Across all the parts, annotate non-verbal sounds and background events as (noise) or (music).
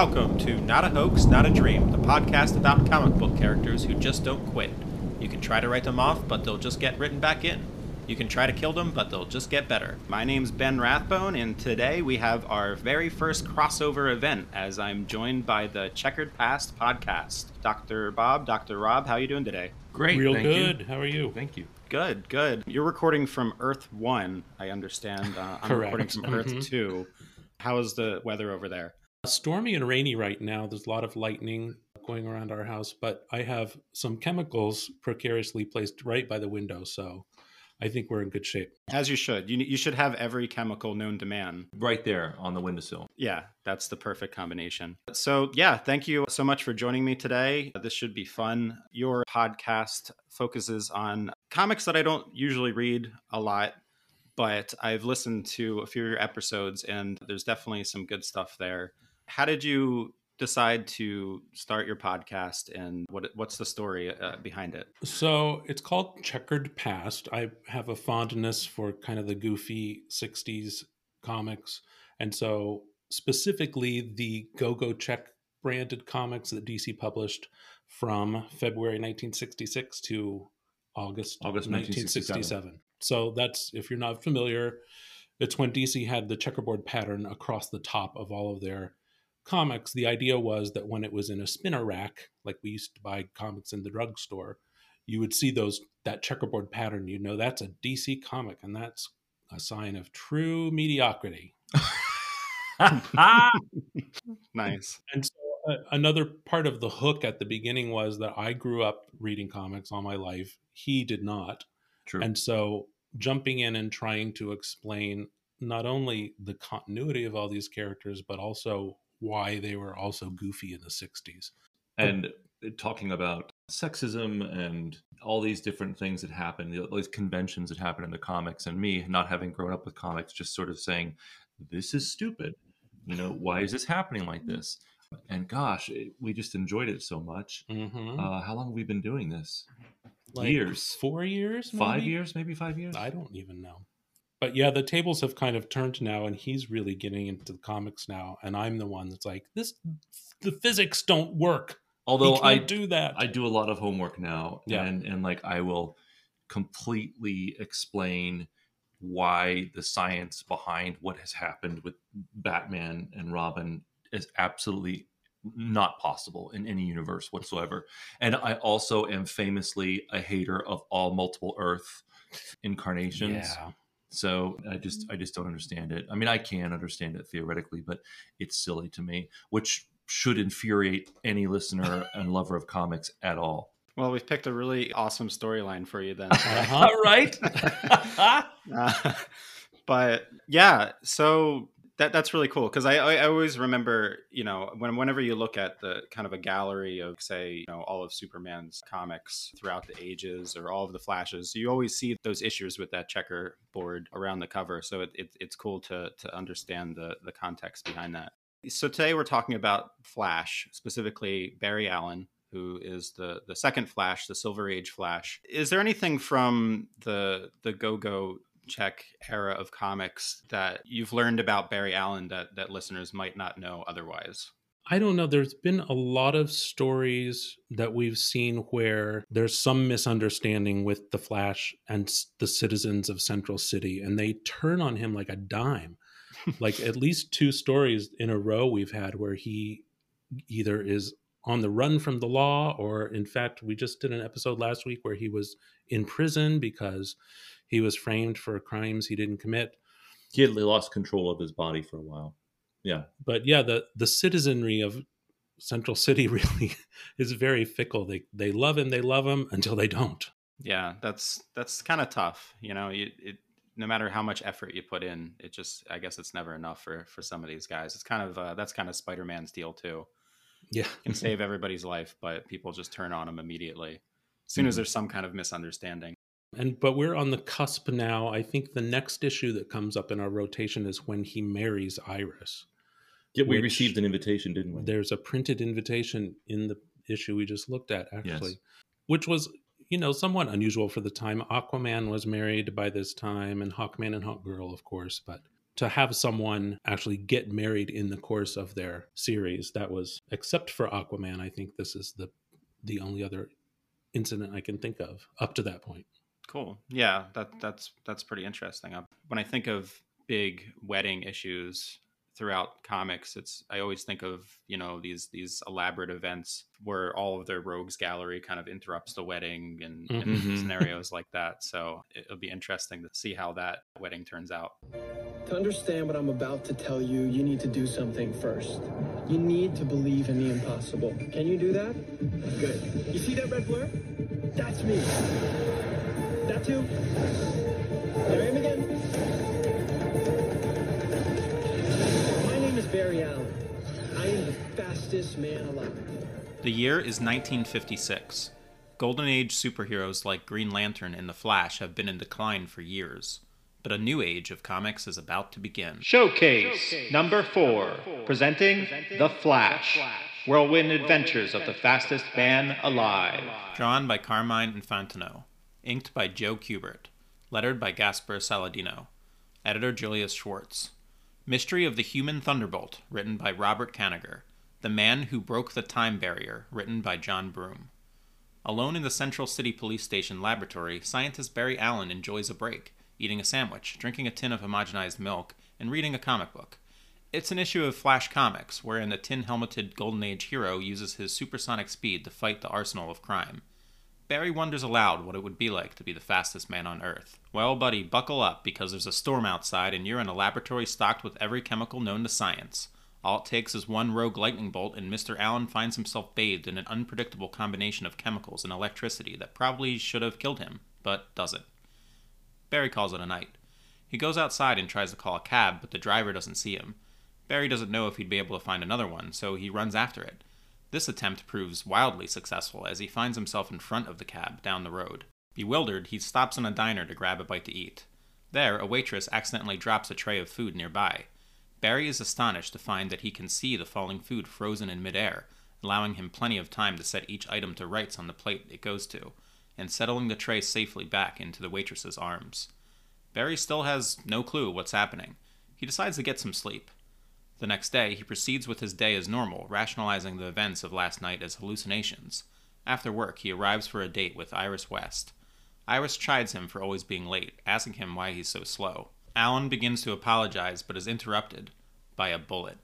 Welcome, welcome to Not a Hoax, Not a Dream, the podcast about comic book characters who just don't quit. You can try to write them off, but they'll just get written back in. You can try to kill them, but they'll just get better. My name's Ben Rathbone, and today we have our very first crossover event as I'm joined by the Checkered Past podcast. Dr. Bob, Dr. Rob, how are you doing today? Great. Real thank good. You. How are you? Thank you. Good, good. You're recording from Earth 1, I understand. Uh, I'm (laughs) Correct. recording from Earth Mhm. 2. How is the weather over there? Stormy and rainy right now. There's a lot of lightning going around our house, but I have some chemicals precariously placed right by the window, so I think we're in good shape. As you should. You, you should have every chemical known to man. Right there on the windowsill. Yeah, that's the perfect combination. So, yeah, thank you so much for joining me today. This should be fun. Your podcast focuses on comics that I don't usually read a lot, but I've listened to a few of your episodes and there's definitely some good stuff there. How did you decide to start your podcast and what what's the story uh, behind it? So it's called Checkered Past. I have a fondness for kind of the goofy 60s comics. And so specifically the Go Go Check branded comics that DC published from February 1966 to August, August 1967. So that's, if you're not familiar, it's when DC had the checkerboard pattern across the top of all of their comics. The idea was that when it was in a spinner rack, like we used to buy comics in the drugstore, you would see those that checkerboard pattern. You know that's a DC comic, and that's a sign of true mediocrity. (laughs) Nice. And so uh, another part of the hook at the beginning was that I grew up reading comics all my life. He did not. True. And so jumping in and trying to explain not only the continuity of all these characters, but also why they were also goofy in the 60s. and talking about sexism and all these different things that happen, all these conventions that happen in the comics, and me not having grown up with comics, just sort of saying, "This is stupid." You know, why is this happening like this? And gosh, it, we just enjoyed it so much. Mm-hmm. Uh, how long have we been doing this? like years. Four years? Five years, maybe five years. I don't even know. But yeah, the tables have kind of turned now, and he's really getting into the comics now, and I'm the one that's like, this, the physics don't work. Although I do that. I do a lot of homework now, Yeah. and and like I will completely explain why the science behind what has happened with Batman and Robin is absolutely not possible in any universe whatsoever. And I also am famously a hater of all multiple Earth incarnations. yeah. So I just I just don't understand it. I mean, I can understand it theoretically, but it's silly to me, which should infuriate any listener (laughs) and lover of comics at all. Well, we've picked a really awesome storyline for you then. (laughs) Uh-huh. right? (laughs) Uh, but yeah, so that that's really cool because I, I always remember you know when whenever you look at the kind of a gallery of say you know all of Superman's comics throughout the ages or all of the Flashes, you always see those issues with that checkerboard around the cover. So it, it it's cool to to understand the the context behind that. So today we're talking about Flash, specifically Barry Allen, who is the the second Flash, the Silver Age Flash. Is there anything from the the Go Go Check era of comics that you've learned about Barry Allen that that listeners might not know otherwise? I don't know. There's been a lot of stories that we've seen where there's some misunderstanding with the Flash and the citizens of Central City, and they turn on him like a dime. (laughs) like at least two stories in a row we've had where he either is on the run from the law, or in fact, we just did an episode last week where he was in prison because he was framed for crimes he didn't commit. he had lost control of his body for a while. Yeah. but yeah, the the citizenry of Central City (laughs) really is very fickle. They they love him, they love him until they don't. Yeah, that's that's kind of tough. You know, you, it no matter how much effort you put in, it just I guess it's never enough for for some of these guys. It's kind of uh, that's kind of Spider Man's deal too. Yeah, Can save everybody's life, but people just turn on him immediately as soon as Mhm. there's some kind of misunderstanding. And but we're on the cusp now. I think the next issue that comes up in our rotation is when he marries Iris. Yeah, we received an invitation, didn't we? There's a printed invitation in the issue we just looked at, Yes. actually, which was you know somewhat unusual for the time. Aquaman was married by this time, and Hawkman and Hawkgirl, of course, but to have someone actually get married in the course of their series that was except for aquaman i think this is the the only other incident i can think of up to that point Cool. Yeah, that that's that's pretty interesting. Uh, When I think of big wedding issues throughout comics, it's I always think of you know these these elaborate events where all of their rogues gallery kind of interrupts the wedding and, and Mhm. (laughs) scenarios like that. So it'll be interesting to see how that wedding turns out. To understand what I'm about to tell you, you need to do something first. You need to believe in the impossible. Can you do that? Good. You see that red blur? That's me. That too? There I am again. My name is Barry Allen. I am the fastest man alive. The year is 1956. Golden Age superheroes like Green Lantern and The Flash have been in decline for years. But a new age of comics is about to begin. Showcase number four, presenting The Flash, whirlwind adventures of the fastest man alive. Drawn by Carmine Infantino. Inked by Joe Kubert. Lettered by Gaspar Saladino. Editor Julius Schwartz. Mystery of the Human Thunderbolt, written by Robert Kanigher. The Man Who Broke the Time Barrier, written by John Broome. Alone in the Central City Police Station laboratory, scientist Barry Allen enjoys a break, eating a sandwich, drinking a tin of homogenized milk, and reading a comic book. It's an issue of Flash Comics, wherein a tin helmeted Golden Age hero uses his supersonic speed to fight the arsenal of crime. Barry wonders aloud what it would be like to be the fastest man on Earth. Well, buddy, buckle up because there's a storm outside and you're in a laboratory stocked with every chemical known to science. All it takes is one rogue lightning bolt, and Mr. Allen finds himself bathed in an unpredictable combination of chemicals and electricity that probably should have killed him, but doesn't. Barry calls it a night. He goes outside and tries to call a cab, but the driver doesn't see him. Barry doesn't know if he'd be able to find another one, so he runs after it. This attempt proves wildly successful as he finds himself in front of the cab down the road. Bewildered, he stops in a diner to grab a bite to eat. There, a waitress accidentally drops a tray of food nearby. Barry is astonished to find that he can see the falling food frozen in midair, allowing him plenty of time to set each item to rights on the plate it goes to, and settling the tray safely back into the waitress's arms. Barry still has no clue what's happening. He decides to get some sleep. The next day, he proceeds with his day as normal, rationalizing the events of last night as hallucinations. After work, he arrives for a date with Iris West. Iris chides him for always being late, asking him why he's so slow. Allen begins to apologize, but is interrupted by a bullet.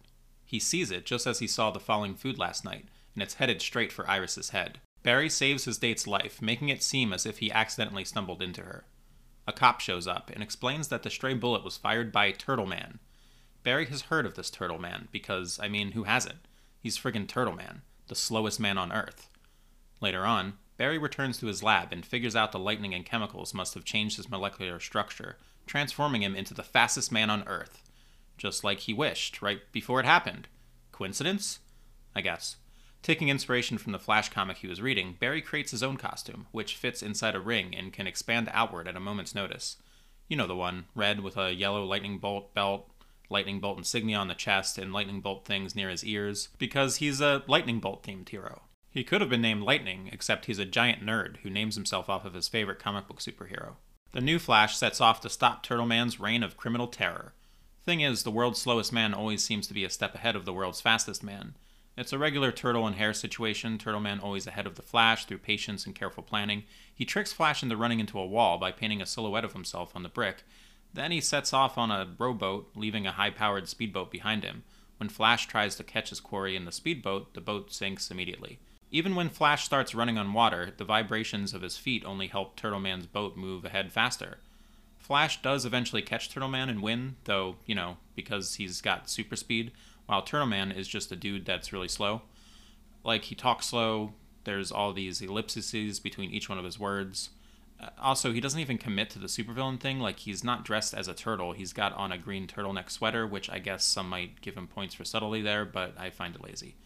He sees it just as he saw the falling food last night, and it's headed straight for Iris's head. Barry saves his date's life, making it seem as if he accidentally stumbled into her. A cop shows up and explains that the stray bullet was fired by Turtle Man. Barry has heard of this Turtle Man because, I mean, who hasn't? He's friggin' Turtle Man, the slowest man on Earth. Later on, Barry returns to his lab and figures out the lightning and chemicals must have changed his molecular structure, transforming him into the fastest man on Earth. Just like he wished, right before it happened. Coincidence? I guess. Taking inspiration from the Flash comic he was reading, Barry creates his own costume, which fits inside a ring and can expand outward at a moment's notice. You know the one, red with a yellow lightning bolt belt, lightning bolt insignia on the chest, and lightning bolt things near his ears, because he's a lightning bolt themed hero. He could have been named Lightning, except he's a giant nerd who names himself off of his favorite comic book superhero. The new Flash sets off to stop Turtle Man's reign of criminal terror. Thing is, the world's slowest man always seems to be a step ahead of the world's fastest man. It's a regular turtle and hare situation, Turtle Man always ahead of the Flash through patience and careful planning. He tricks Flash into running into a wall by painting a silhouette of himself on the brick. Then he sets off on a rowboat, leaving a high powered speedboat behind him. When Flash tries to catch his quarry in the speedboat, the boat sinks immediately. Even when Flash starts running on water, the vibrations of his feet only help Turtle Man's boat move ahead faster. Flash does eventually catch Turtle Man and win, though, you know, because he's got super speed, while Turtle Man is just a dude that's really slow. Like, he talks slow, there's all these ellipses between each one of his words. Also, he doesn't even commit to the supervillain thing. Like, he's not dressed as a turtle. He's got on a green turtleneck sweater, which I guess some might give him points for subtlety there, but I find it lazy.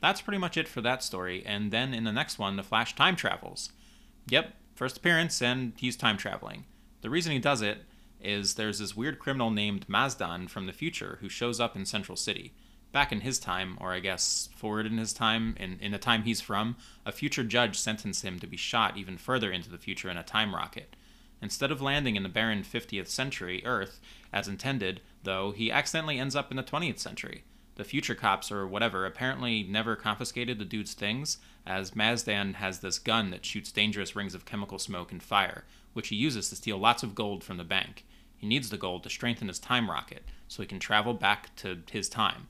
That's pretty much it for that story, and then in the next one, the Flash time travels. Yep, first appearance, and he's time traveling. The reason he does it is there's this weird criminal named Mazdan from the future who shows up in Central City. Back in his time, or I guess forward in his time, in, in the time he's from, a future judge sentenced him to be shot even further into the future in a time rocket. Instead of landing in the barren 50th century Earth, as intended, though, he accidentally ends up in the 20th century. The future cops or whatever apparently never confiscated the dude's things, as Mazdan has this gun that shoots dangerous rings of chemical smoke and fire, which he uses to steal lots of gold from the bank. He needs the gold to strengthen his time rocket, so he can travel back to his time.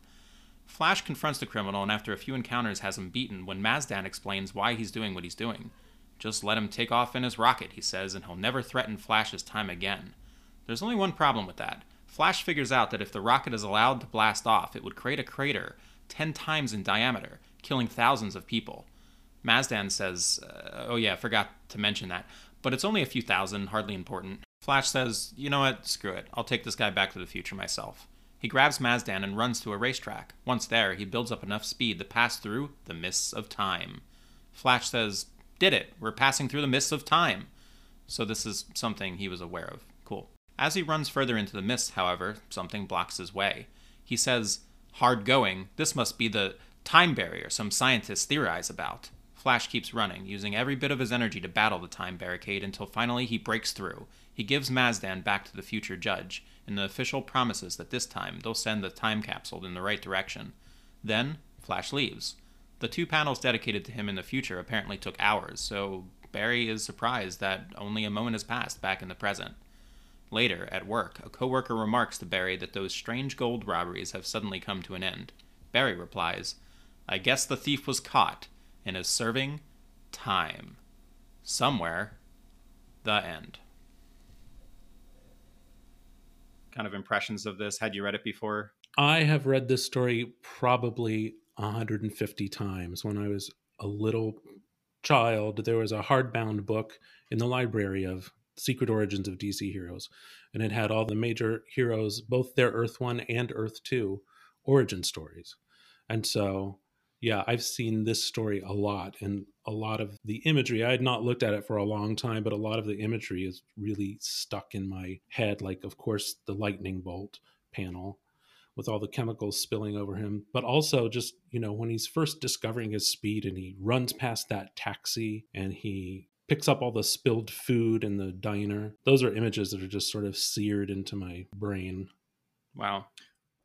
Flash confronts the criminal and after a few encounters has him beaten when Mazdan explains why he's doing what he's doing. Just let him take off in his rocket, he says, and he'll never threaten Flash's time again. There's only one problem with that. Flash figures out that if the rocket is allowed to blast off, it would create a crater 10 times in diameter, killing thousands of people. Mazdan says, uh, Oh, yeah, forgot to mention that, but it's only a few thousand, hardly important. Flash says, You know what? Screw it. I'll take this guy back to the future myself. He grabs Mazdan and runs to a racetrack. Once there, he builds up enough speed to pass through the mists of time. Flash says, Did it. We're passing through the mists of time. So this is something he was aware of. Cool. As he runs further into the mists, however, something blocks his way. He says, Hard going, this must be the time barrier some scientists theorize about. Flash keeps running, using every bit of his energy to battle the time barricade until finally he breaks through. He gives Mazdan back to the future judge, and the official promises that this time they'll send the time capsule in the right direction. Then, Flash leaves. The two panels dedicated to him in the future apparently took hours, so Barry is surprised that only a moment has passed back in the present. Later, at work, a coworker remarks to Barry that those strange gold robberies have suddenly come to an end. Barry replies, I guess the thief was caught and is serving time. Somewhere. The end. Kind of impressions of this. Had you read it before? I have read this story probably 150 times. When I was a little child, there was a hardbound book in the library of Secret Origins of DC Heroes, and it had all the major heroes, both their Earth 1 and Earth 2 origin stories. And so, yeah, I've seen this story a lot, and a lot of the imagery, I had not looked at it for a long time, but a lot of the imagery is really stuck in my head. Like, of course, the lightning bolt panel with all the chemicals spilling over him, but also just, you know, when he's first discovering his speed and he runs past that taxi and he picks up all the spilled food in the diner. Those are images that are just sort of seared into my brain. Wow.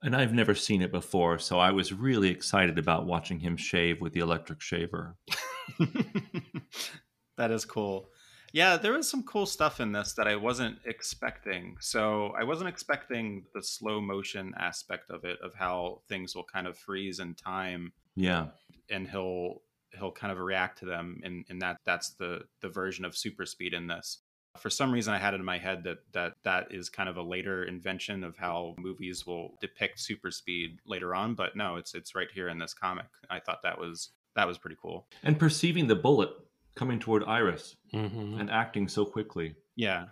And I've never seen it before, so I was really excited about watching him shave with the electric shaver. (laughs) (laughs) that is cool. Yeah, there was some cool stuff in this that I wasn't expecting. So I wasn't expecting the slow motion aspect of it, of how things will kind of freeze in time. Yeah. And he'll he'll kind of react to them and, and that that's the the version of super speed in this for some reason i had it in my head that that that is kind of a later invention of how movies will depict super speed later on but no it's it's right here in this comic i thought that was that was pretty cool and perceiving the bullet coming toward iris Mhm. and acting so quickly yeah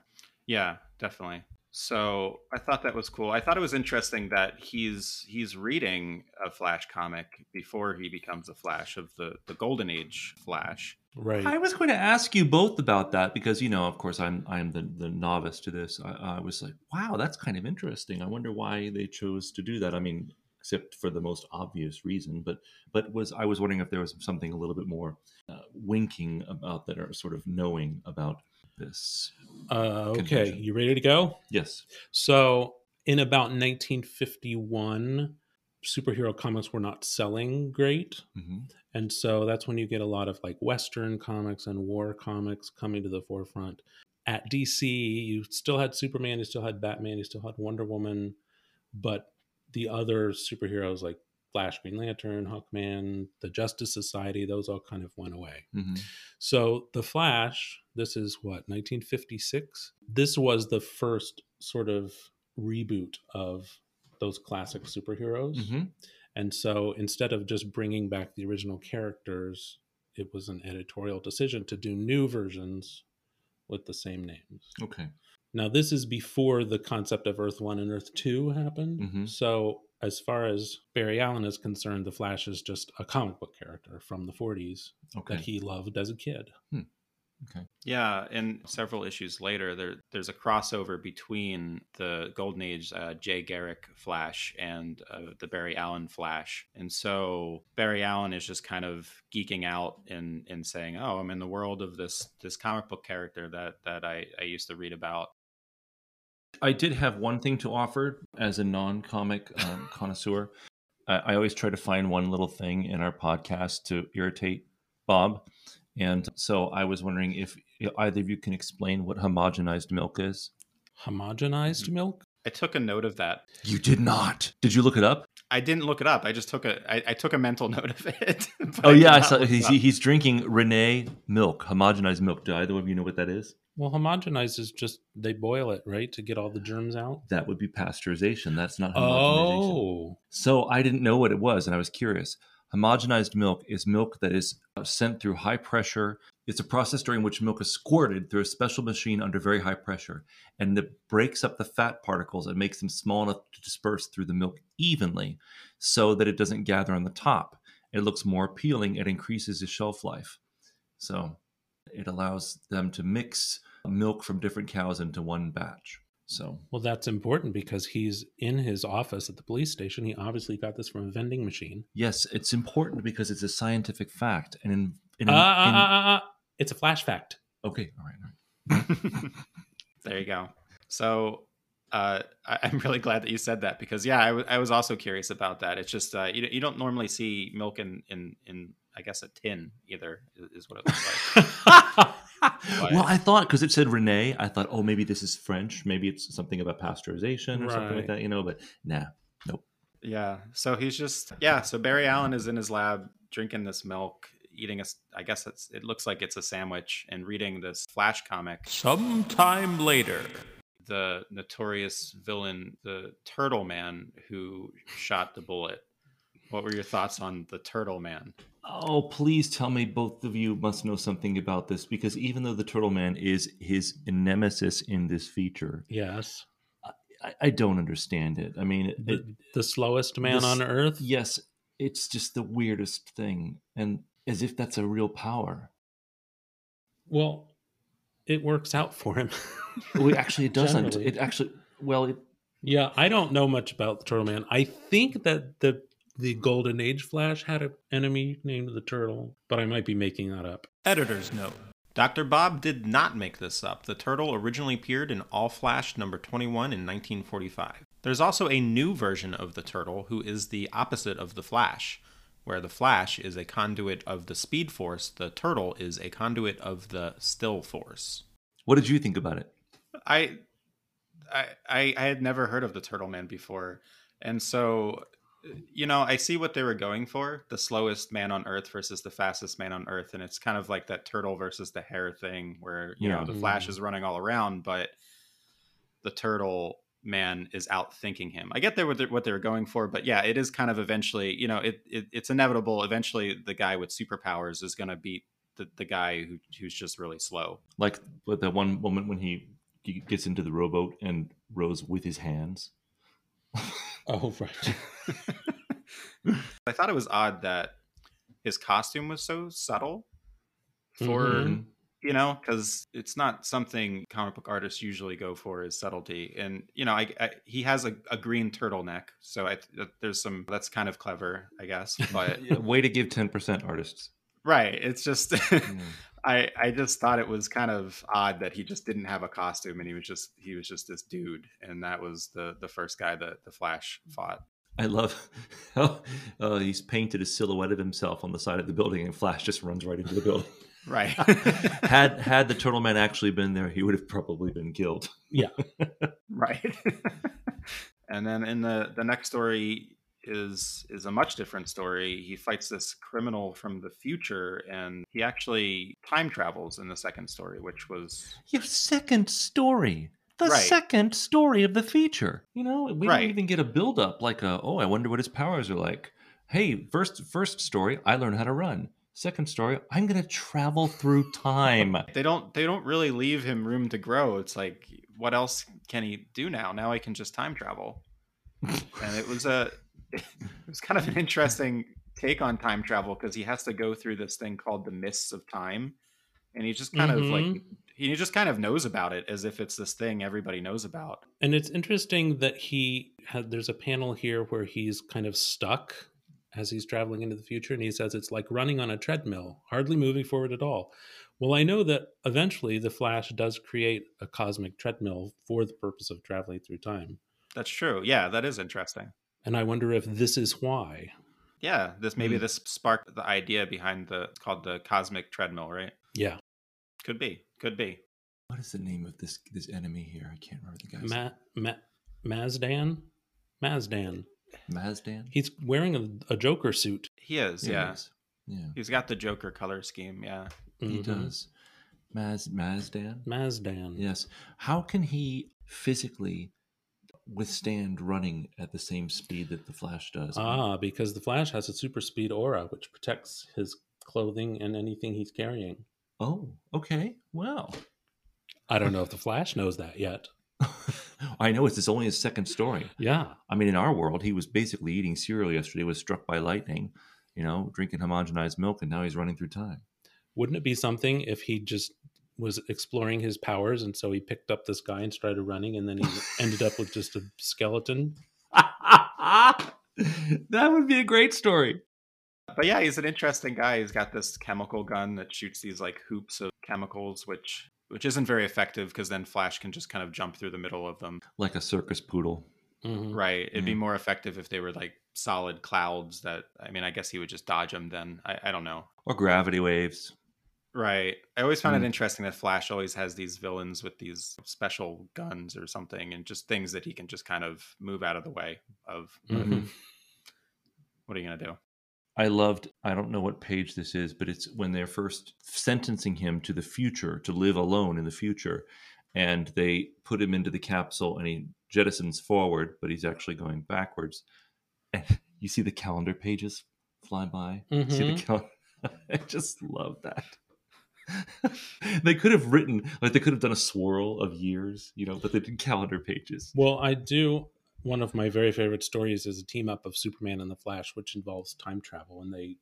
yeah definitely so i thought that was cool i thought it was interesting that he's he's reading a flash comic before he becomes a flash of the the golden age flash Right. I was going to ask you both about that because you know, of course, I'm I'm the, the novice to this. I, I was like, wow, that's kind of interesting. I wonder why they chose to do that. I mean, except for the most obvious reason, but but was I was wondering if there was something a little bit more uh, winking about that, or sort of knowing about this. Uh, okay, you ready to go? Yes. So, in about 1951, superhero comics were not selling great. hmm And so that's when you get a lot of like Western comics and war comics coming to the forefront. At DC, you still had Superman, you still had Batman, you still had Wonder Woman, but the other superheroes like Flash, Green Lantern, Hawkman, the Justice Society, those all kind of went away. hmm So The Flash, this is what, 1956? This was the first sort of reboot of those classic superheroes. hmm And so instead of just bringing back the original characters, it was an editorial decision to do new versions with the same names. Okay. Now, this is before the concept of Earth 1 and Earth 2 happened. Mhm. So, as far as Barry Allen is concerned, the Flash is just a comic book character from the 40s Okay. that he loved as a kid. Okay. Yeah, and several issues later, there there's a crossover between the Golden Age uh, Jay Garrick Flash and uh, the Barry Allen Flash, and so Barry Allen is just kind of geeking out and and saying, "Oh, I'm in the world of this this comic book character that that I I used to read about." I did have one thing to offer as a non-comic um, (laughs) connoisseur. I, I always try to find one little thing in our podcast to irritate Bob, and so I was wondering if either of you can explain what homogenized milk is. Homogenized milk? I took a note of that. You did not. Did you look it up? I didn't look it up. I just took a I, I took a mental (laughs) note of it. (laughs) Oh I yeah, I saw he's, up. he's drinking Renee milk, homogenized milk. Do either of you know what that is? Well, homogenized is just they boil it, right, to get all the germs out. That would be pasteurization. That's not homogenization. Oh, So I didn't know what it was, and I was curious. Homogenized milk is milk that is uh, sent through high pressure. It's a process during which milk is squirted through a special machine under very high pressure, and it breaks up the fat particles and makes them small enough to disperse through the milk evenly, so that it doesn't gather on the top. It looks more appealing. It increases the shelf life. So it allows them to mix milk from different cows into one batch. So well, that's important because he's in his office at the police station. He obviously got this from a vending machine. yes, it's important because it's a scientific fact, and in, in, Ah, ah, in- ah, ah, ah. It's a flash fact. okay, all right, all right. (laughs) there you go. So uh, I, I'm really glad that you said that because yeah, I, w- I was also curious about that. It's just uh, you, you don't normally see milk in in in I guess a tin either is, is what it looks like. (laughs) well, I thought because it said Renee, I thought, oh, maybe this is French. Maybe it's something about pasteurization or something like that, you know. But nah, nope. Yeah. So he's just yeah. So Barry Allen is in his lab drinking this milk, eating a. s- I guess it's it looks like it's a sandwich and reading this Flash comic. Sometime later. The notorious villain, the Turtle Man, who shot the bullet. What were your thoughts on the Turtle Man? Oh, please tell me both of you must know something about this because even though the Turtle Man is his nemesis in this feature, Yes, I, I don't understand it. I mean, it, the, the slowest man this- on earth. yes, it's just the weirdest thing, and as if that's a real power. Well, it works out for him. (laughs) Well, actually, it doesn't. Generally. It actually, well, it, Yeah, I don't know much about the Turtle Man. I think that the the Golden Age Flash had an enemy named the Turtle, but I might be making that up. Editor's note. Dr. Bob did not make this up. The turtle originally appeared in All Flash number 21 in 1945. There's also a new version of the turtle who is the opposite of the Flash. Where the Flash is a conduit of the Speed Force, the turtle is a conduit of the Still Force. what did you think about it? I, I, I, I had never heard of the Turtle Man before, and so, you know, I see what they were going for: the slowest man on Earth versus the fastest man on Earth, and it's kind of like that turtle versus the hare thing, where you Yeah. know the Flash Mm. is running all around, but the Turtle Man is outthinking him. I get there with what they were going for, but yeah, it is kind of eventually, you know, it, it it's inevitable. Eventually, the guy with superpowers is going to beat the, the guy who, who's just really slow. Like with that one moment when he, he gets into the rowboat and rows with his hands. Oh, right. (laughs) I thought it was odd that his costume was so subtle for Mhm. you know because it's not something comic book artists usually go for is subtlety and you know I, I he has a, a green turtleneck so I, there's some that's kind of clever I guess but (laughs) Way to give ten percent, artists. right it's just (laughs) I I just thought it was kind of odd that he just didn't have a costume and he was just he was just this dude and that was the the first guy that the Flash fought I love (laughs) how uh, he's painted a silhouette of himself on the side of the building, and Flash just runs right into the building. (laughs) right (laughs) had had the Turtle Man actually been there, he would have probably been killed. Yeah. right and then in the the next story is is a much different story he fights this criminal from the future and he actually time travels in the second story which was Your second story. The Right. second story of the feature. You know, we Right. don't even get a build up like a, oh, I wonder what his powers are like. Hey, first first story, I learn how to run. Second story, I'm gonna travel through time. (laughs) they don't they don't really leave him room to grow it's like what else can he do now now he can just time travel and it was a (laughs) it was kind of an interesting take on time travel because he has to go through this thing called the mists of time and he just kind of like Mhm. he just kind of knows about it as if it's this thing everybody knows about. And it's interesting that he had there's a panel here where he's kind of stuck as he's traveling into the future and he says it's like running on a treadmill, hardly moving forward at all. Well, I know that eventually the Flash does create a cosmic treadmill for the purpose of traveling through time. That's true. Yeah, that is interesting. And I wonder if this is why. Yeah, this maybe Hmm. this sparked the idea behind the it's called the cosmic treadmill, right? Yeah. Could be. Could be. What is the name of this this enemy here? I can't remember the guy's Ma- Ma- Mazdan? Mazdan. Mazdan. He's wearing a, a Joker suit. He is, Yeah, he yeah. is. Yeah, He's got the Joker color scheme, yeah. he Mhm. does. Maz Mazdan. Mazdan. Yes. How can he physically withstand running at the same speed that the Flash does? Ah, because the Flash has a super speed aura which protects his clothing and anything he's carrying. Oh, okay. Well, I don't know if the Flash knows that yet. (laughs) I know it's, it's only his second story. Yeah. I mean, in our world, he was basically eating cereal yesterday, was struck by lightning, you know, drinking homogenized milk, and now he's running through time. Wouldn't it be something if he just was exploring his powers and so he picked up this guy and started running and then he (laughs) ended up with just a skeleton? (laughs) that would be a great story. But yeah, he's an interesting guy. He's got this chemical gun that shoots these like hoops of chemicals, which which isn't very effective because then Flash can just kind of jump through the middle of them. Like a circus poodle. Mhm. Right. It'd be more effective if they were like solid clouds that I mean, I guess he would just dodge them then. I, I don't know. Or gravity waves. Right. I always found Mm. it interesting that Flash always has these villains with these special guns or something and just things that he can just kind of move out of the way of. Mhm. What are you going to do? I loved, I don't know what page this is, but it's when they're first sentencing him to the future, to live alone in the future. And they put him into the capsule and he jettisons forward, but he's actually going backwards. And (laughs) you see the calendar pages fly by. You See the Mhm. calendar. (laughs) I just love that. (laughs) they could have written, like, they could have done a swirl of years, you know, but they did calendar pages. Well, I do. One of my very favorite stories is a team up of Superman and the Flash, which involves time travel. And they,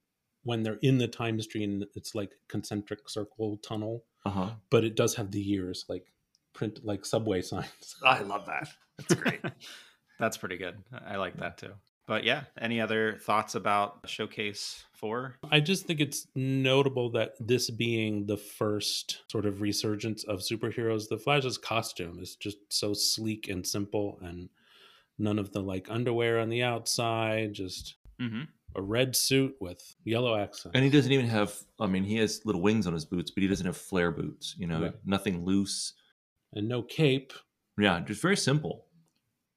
when they're in the time stream, it's like concentric circle tunnel, Uh huh. but it does have the years like print like subway signs. (laughs) I love that. That's great. (laughs) That's pretty good. I like that too. But yeah, any other thoughts about Showcase 4? I just think it's notable that this being the first sort of resurgence of superheroes, the Flash's costume is just so sleek and simple and none of the like underwear on the outside, just Mm-hmm. a red suit with yellow accents. And he doesn't even have, I mean, he has little wings on his boots, but he doesn't have flare boots, you know, Right. nothing loose. and no cape. Yeah, just very simple.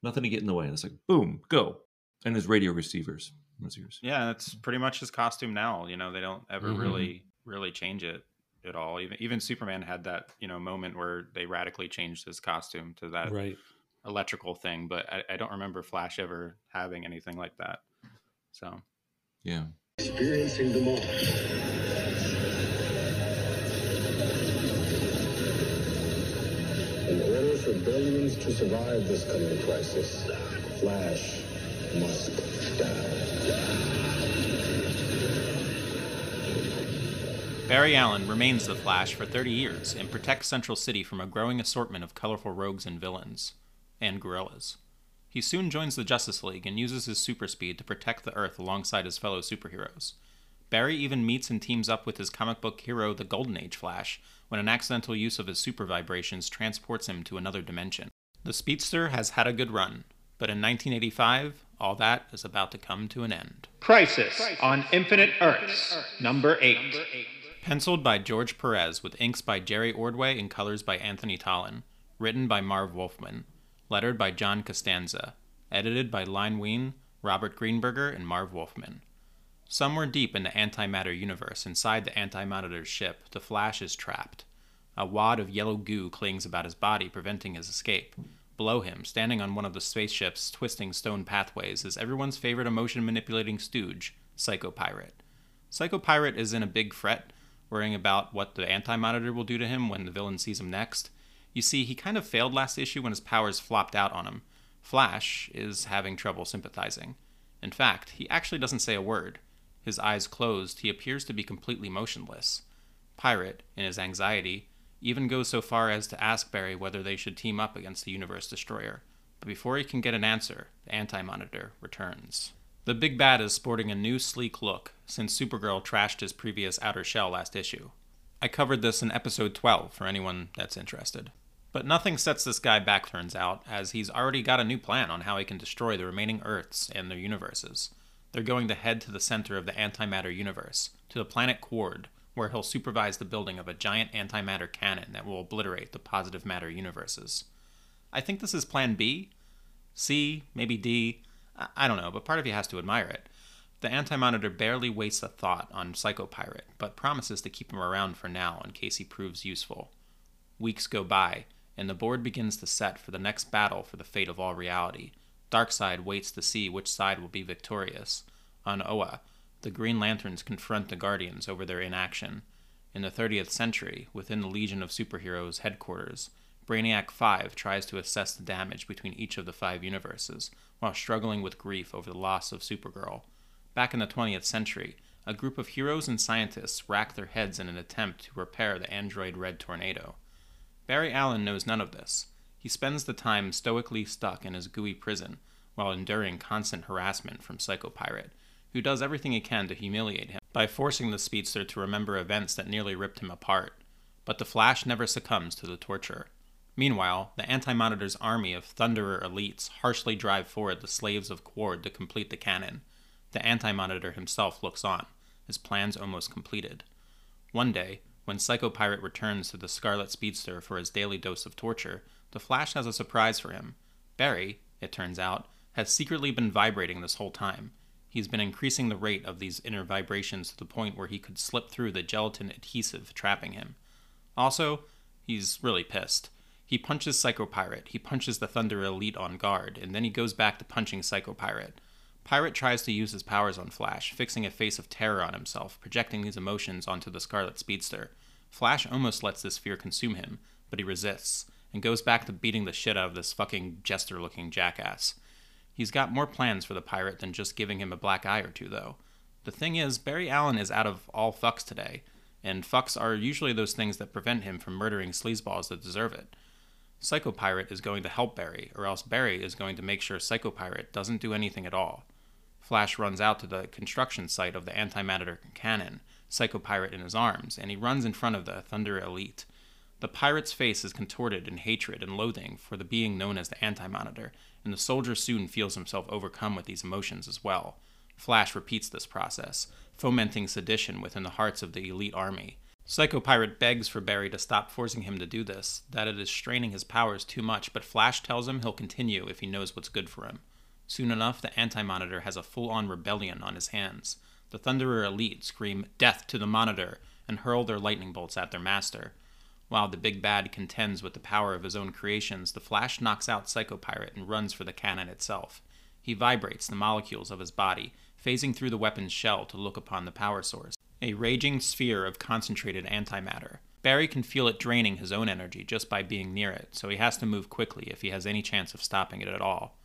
Nothing to get in the way. And it's like, boom, go. And his radio receivers. Receivers. Yeah, that's pretty much his costume now. You know, they don't ever Mhm. really, really change it at all. Even even Superman had that, you know, moment where they radically changed his costume to that Right. electrical thing, but I, I don't remember Flash ever having anything like that. So Yeah. Experiencing the all. In order for billions to survive this coming crisis, Flash must die. Barry Allen remains the Flash for 30 years and protects Central City from a growing assortment of colorful rogues and villains, and gorillas. He soon joins the Justice League and uses his super speed to protect the Earth alongside his fellow superheroes. Barry even meets and teams up with his comic book hero, the Golden Age Flash, when an accidental use of his super vibrations transports him to another dimension. The Speedster has had a good run, but in 1985, all that is about to come to an end. Crisis on Infinite Earths, number 8. Penciled by George Perez with inks by Jerry Ordway and colors by Anthony Tollin. Written by Marv Wolfman. Lettered by John Costanza. Edited by Len Wein, Robert Greenberger, and Marv Wolfman. Somewhere deep in the antimatter universe, inside the antimonitor's ship, the Flash is trapped. A wad of yellow goo clings about his body, preventing his escape. Below him, standing on one of the spaceship's twisting stone pathways, is everyone's favorite emotion manipulating stooge, Psycho Pirate. Psycho Pirate is in a big fret, worrying about what the anti monitor will do to him when the villain sees him next. You see, he kind of failed last issue when his powers flopped out on him. Flash is having trouble sympathizing. In fact, he actually doesn't say a word. His eyes closed, he appears to be completely motionless. Pirate, in his anxiety, even goes so far as to ask Barry whether they should team up against the Universe Destroyer. But before he can get an answer, the Anti Monitor returns. The Big Bad is sporting a new sleek look since Supergirl trashed his previous outer shell last issue. I covered this in episode 12 for anyone that's interested. But nothing sets this guy back, turns out, as he's already got a new plan on how he can destroy the remaining Earths and their universes. They're going to head to the center of the antimatter universe, to the planet Qward, where he'll supervise the building of a giant antimatter cannon that will obliterate the positive matter universes. I think this is Plan B? C? Maybe D? I, don't know, but part of you has to admire it. The Anti Monitor barely wastes a thought on Psychopirate, but promises to keep him around for now in case he proves useful. Weeks go by, and the board begins to set for the next battle for the fate of all reality. Darkseid waits to see which side will be victorious. On Oa, the Green Lanterns confront the Guardians over their inaction. In the 30th century, within the Legion of Superheroes headquarters, Brainiac 5 tries to assess the damage between each of the five universes, while struggling with grief over the loss of Supergirl. Back in the 20th century, a group of heroes and scientists rack their heads in an attempt to repair the android Red Tornado. Barry Allen knows none of this. He spends the time stoically stuck in his gooey prison while enduring constant harassment from Psychopirate, who does everything he can to humiliate him by forcing the speedster to remember events that nearly ripped him apart. But the Flash never succumbs to the torture. Meanwhile, the Anti Monitor's army of Thunderer elites harshly drive forward the slaves of Qward to complete the cannon. The Anti Monitor himself looks on, his plans almost completed. One day, when Psycho Pirate returns to the Scarlet Speedster for his daily dose of torture, the Flash has a surprise for him. Barry, it turns out, has secretly been vibrating this whole time. He's been increasing the rate of these inner vibrations to the point where he could slip through the gelatin adhesive trapping him. Also, he's really pissed. He punches Psychopirate, he punches the Thunder Elite on guard, and then he goes back to punching Psychopirate. Pirate tries to use his powers on Flash, fixing a face of terror on himself, projecting these emotions onto the Scarlet Speedster. Flash almost lets this fear consume him, but he resists, and goes back to beating the shit out of this fucking jester looking jackass. He's got more plans for the pirate than just giving him a black eye or two, though. The thing is, Barry Allen is out of all fucks today, and fucks are usually those things that prevent him from murdering sleazeballs that deserve it. Psychopirate is going to help Barry, or else Barry is going to make sure Psychopirate doesn't do anything at all. Flash runs out to the construction site of the antimatter cannon, Psychopirate in his arms, and he runs in front of the Thunder Elite. The pirate's face is contorted in hatred and loathing for the being known as the Anti-Monitor, and the soldier soon feels himself overcome with these emotions as well. Flash repeats this process, fomenting sedition within the hearts of the elite army. Psychopirate begs for Barry to stop forcing him to do this, that it is straining his powers too much, but Flash tells him he'll continue if he knows what's good for him. Soon enough, the Anti Monitor has a full on rebellion on his hands. The Thunderer Elite scream, Death to the Monitor, and hurl their lightning bolts at their master. While the Big Bad contends with the power of his own creations, the Flash knocks out Psychopirate and runs for the cannon itself. He vibrates the molecules of his body, phasing through the weapon's shell to look upon the power source. A raging sphere of concentrated antimatter. Barry can feel it draining his own energy just by being near it, so he has to move quickly if he has any chance of stopping it at all.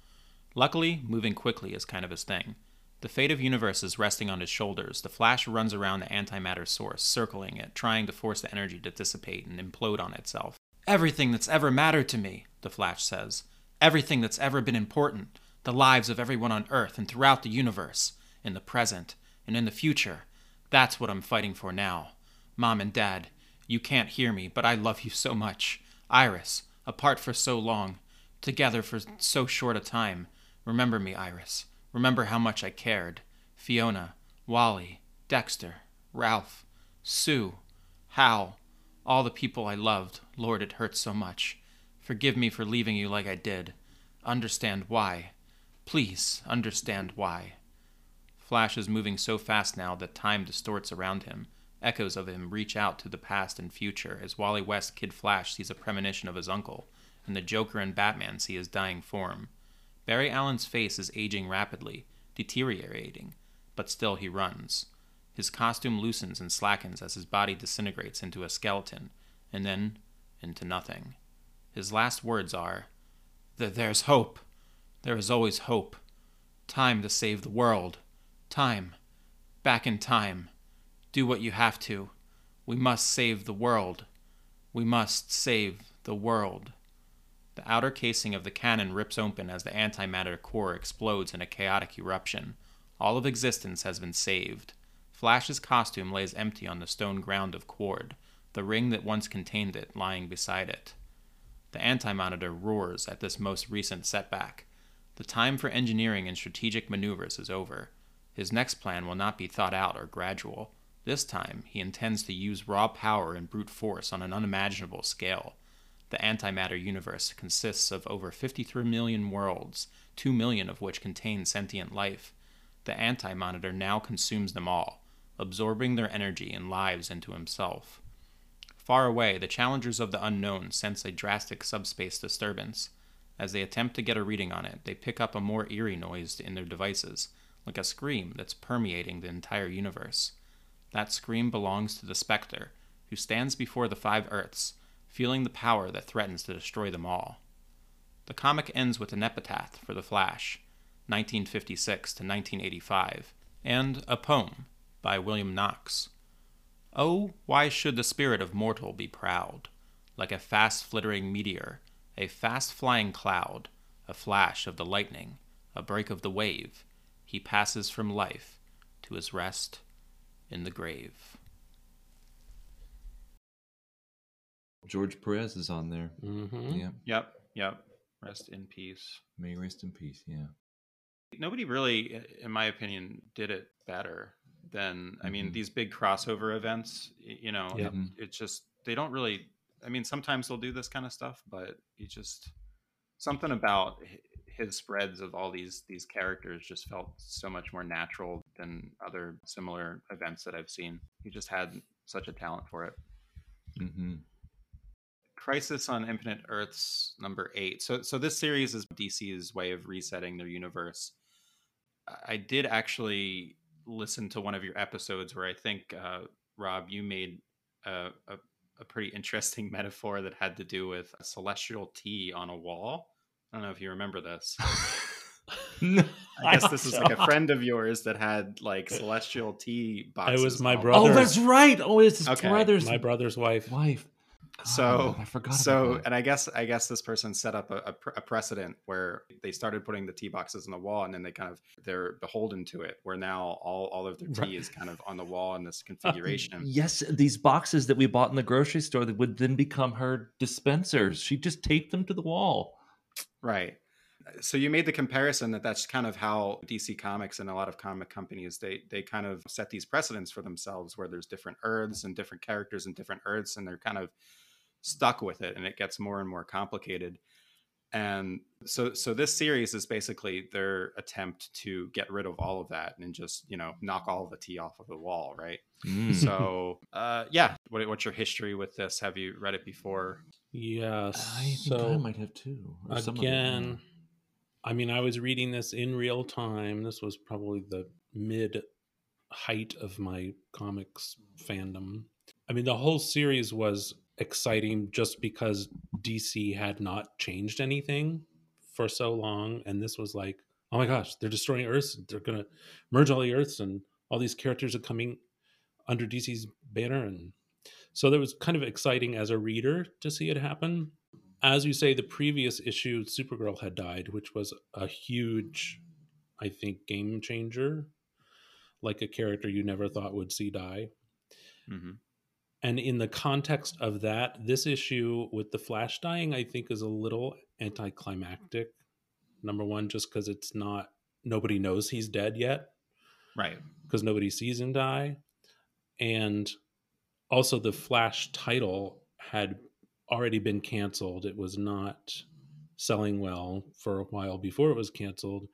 Luckily, moving quickly is kind of his thing. The fate of universes resting on his shoulders, the Flash runs around the antimatter source, circling it, trying to force the energy to dissipate and implode on itself. Everything that's ever mattered to me, the Flash says. Everything that's ever been important. The lives of everyone on Earth and throughout the universe. In the present and in the future. That's what I'm fighting for now. Mom and Dad, you can't hear me, but I love you so much. Iris, apart for so long, together for so short a time. Remember me, Iris. Remember how much I cared. Fiona, Wally, Dexter, Ralph, Sue, Hal, all the people I loved. Lord, it hurts so much. Forgive me for leaving you like I did. Understand why. Please understand why. Flash is moving so fast now that time distorts around him. Echoes of him reach out to the past and future as Wally West Kid Flash sees a premonition of his uncle, and the Joker and Batman see his dying form. Barry Allen's face is aging rapidly, deteriorating, but still he runs. His costume loosens and slackens as his body disintegrates into a skeleton, and then into nothing. His last words are, There's hope. There is always hope. Time to save the world. Time. Back in time. Do what you have to. We must save the world. We must save the world. The outer casing of the cannon rips open as the antimatter core explodes in a chaotic eruption. All of existence has been saved. Flash's costume lays empty on the stone ground of Qward, the ring that once contained it lying beside it. The anti-monitor roars at this most recent setback. The time for engineering and strategic maneuvers is over. His next plan will not be thought out or gradual. This time, he intends to use raw power and brute force on an unimaginable scale. The antimatter universe consists of over 53 million worlds, 2 million of which contain sentient life. The anti-monitor now consumes them all, absorbing their energy and lives into himself. Far away, the challengers of the unknown sense a drastic subspace disturbance. As they attempt to get a reading on it, they pick up a more eerie noise in their devices, like a scream that's permeating the entire universe. That scream belongs to the Spectre, who stands before the five Earths, feeling the power that threatens to destroy them all. The comic ends with an epitaph for The Flash, 1956 to 1985, and a poem by William Knox. Oh, why should the spirit of mortal be proud? Like a fast flittering meteor, a fast flying cloud, a flash of the lightning, a break of the wave, he passes from life to his rest in the grave. George Perez is on there. Mm-hmm. Yeah. Yep. Yep. Rest in peace. May he rest in peace. Yeah. Nobody really, in my opinion, did it better than I mean Mhm. these big crossover events. You know, Yeah. Mhm. it's just they don't really. I mean, sometimes they'll do this kind of stuff, but you just something about his spreads of all these these characters just felt so much more natural than other similar events that I've seen. He just had such a talent for it. Mm-hmm. Crisis on Infinite Earths number eight. So, so this series is DC's way of resetting their universe. I- I did actually listen to one of your episodes where I think uh, Rob, you made a, a, a pretty (laughs) interesting metaphor that had to do with a celestial tea on a wall. I don't know if you remember this. (laughs) no, I guess this is like a friend of yours that had like celestial tea boxes. It was my brother. Oh, that's right. Oh, it's his Okay. brother's My brother's wife. wife. Oh, so God, I forgot. so and i guess i guess this person set up a, a, pr- a precedent where they started putting the tea boxes on the wall and then they kind of they're beholden to it where now all, all of their tea Right. is kind of on the wall in this uh, configuration Yes, these boxes that we bought in the grocery store that would then become her dispensers. She just taped them to the wall. right so you made the comparison that that's kind of how dc comics and a lot of comic companies they they kind of set these precedents for themselves where there's different earths and different characters and different earths and they're kind of stuck with it and it gets more and more complicated and so so this series is basically their attempt to get rid of all of that and just you know knock all the tea off of the wall right Mm. so uh yeah what, what's your history with this have you read it before Yes. I think so I might have too. or some of it, yeah. again, I mean, I was reading this in real time. This was probably the mid height of my comics fandom. I mean, the whole series was exciting just because DC had not changed anything for so long. And this was like, oh my gosh, they're destroying Earths. They're going to merge all the Earths, and all these characters are coming under DC's banner. And so that was kind of exciting as a reader to see it happen as you say, the previous issue, Supergirl had died, which was a huge, I think, game changer. Like a character you never thought would see die. mm-hmm. And in the context of that, this issue with the Flash dying, I think, is a little anticlimactic. Number one, just because it's not, nobody knows he's dead yet, right because nobody sees him die. And also, the Flash title had already been canceled. It was not selling well for a while before it was canceled.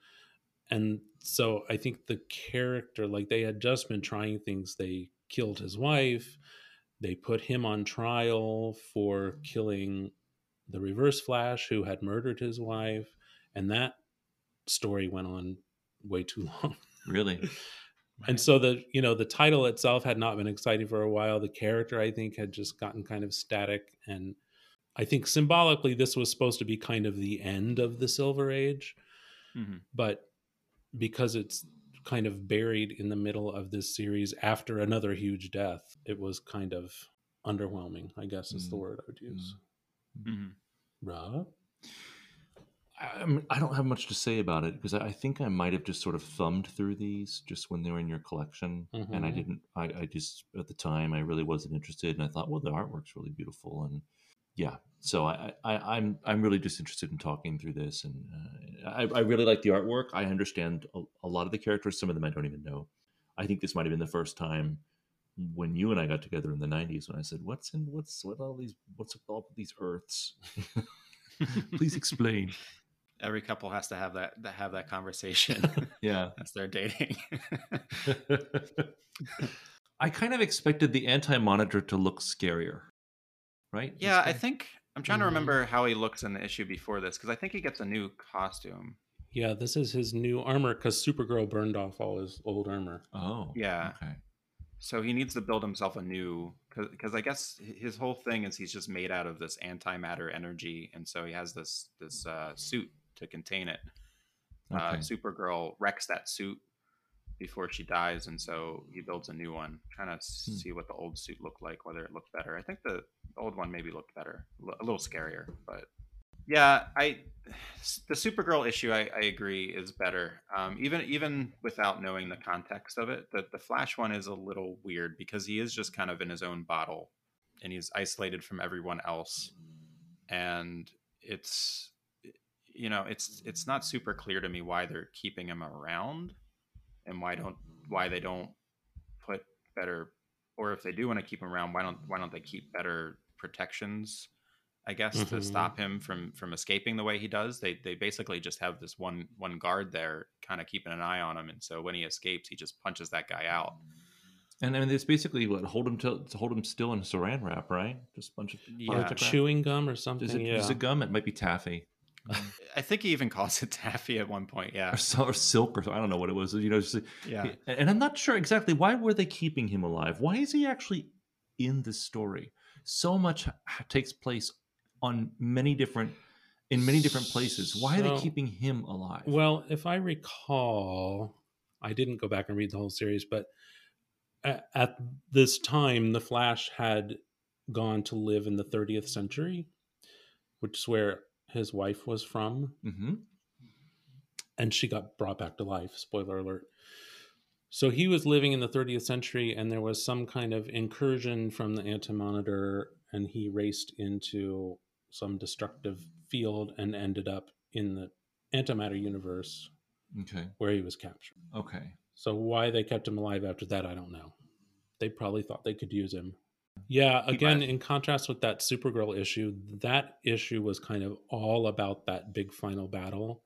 And so I think the character, like they had just been trying things. They killed his wife, they put him on trial for killing the reverse Flash who had murdered his wife. And that story went on way too (laughs) long. Really? And so the you know the title itself had not been exciting for a while. The character I think had just gotten kind of static, and I think symbolically this was supposed to be kind of the end of the Silver Age, Mhm. but because it's kind of buried in the middle of this series after another huge death. It was kind of underwhelming, I guess is the Mm. word I would use. Mhm. Rob? I, I I don't have much to say about it because I, I think I might have just sort of thumbed through these just when they were in your collection, and I Mhm. didn't. I, I just at the time I really wasn't interested, and I thought, well, the artwork's really beautiful, and yeah. So I, I I'm I'm really just interested in talking through this, and uh, I, I really like the artwork. I understand a, a lot of the characters. Some of them I don't even know. I think this might have been the first time when you and I got together in the '90s when I said, "What's in what's what all these what's all these Earths?" (laughs) Please explain. Every couple has to have that, that have that conversation (laughs) Yeah. (laughs) as they're dating. I kind of expected the anti monitor to look scarier, right? yeah, I think I'm trying to remember how he looks in the issue before this because I think he gets a new costume. Yeah, this is his new armor because Supergirl burned off all his old armor. Oh. Yeah. Okay. So he needs to build himself a new because because I guess his whole thing is he's just made out of this antimatter energy, and so he has this this uh, suit to contain it. Uh, Supergirl wrecks that suit before she dies, and so he builds a new one, trying to Hmm. see what the old suit looked like, whether it looked better. I think the old one maybe looked better, a little scarier, but yeah, I the Supergirl issue I, I agree is better. Um, even even without knowing the context of it, the the Flash one is a little weird because he is just kind of in his own bottle, and he's isolated from everyone else, and it's you know it's it's not super clear to me why they're keeping him around, and why don't why they don't put better or if they do want to keep him around, why don't why don't they keep better protections? I guess to Mhm. stop him from from escaping the way he does. They they basically just have this one one guard there, kind of keeping an eye on him, and so when he escapes, he just punches that guy out. And I mean, it's basically what hold him to, to hold him still in a saran wrap, right? Just a bunch of Yeah. Or bunch of crap. chewing gum or something. Is it, yeah. is it gum? It might be taffy Mm. I think he even calls it (laughs) taffy at one point. Yeah, or, so- or silk, or I don't know what it was. You know, just, yeah. and I'm not sure exactly why were they keeping him alive. Why is he actually in this story? So much takes place on many different in many different places. Why are they keeping him alive? Well, if I recall, I didn't go back and read the whole series, but at, at this time, the Flash had gone to live in the 30th century, which is where his wife was from, hmm and she got brought back to life. Spoiler alert. So he was living in the 30th century, and there was some kind of incursion from the Anti Monitor, and he raced into some destructive field and ended up in the antimatter universe Okay. where he was captured. Okay. So why they kept him alive after that, I don't know. They probably thought they could use him. Yeah, again, in contrast with that Supergirl issue, that issue was kind of all about that big final battle.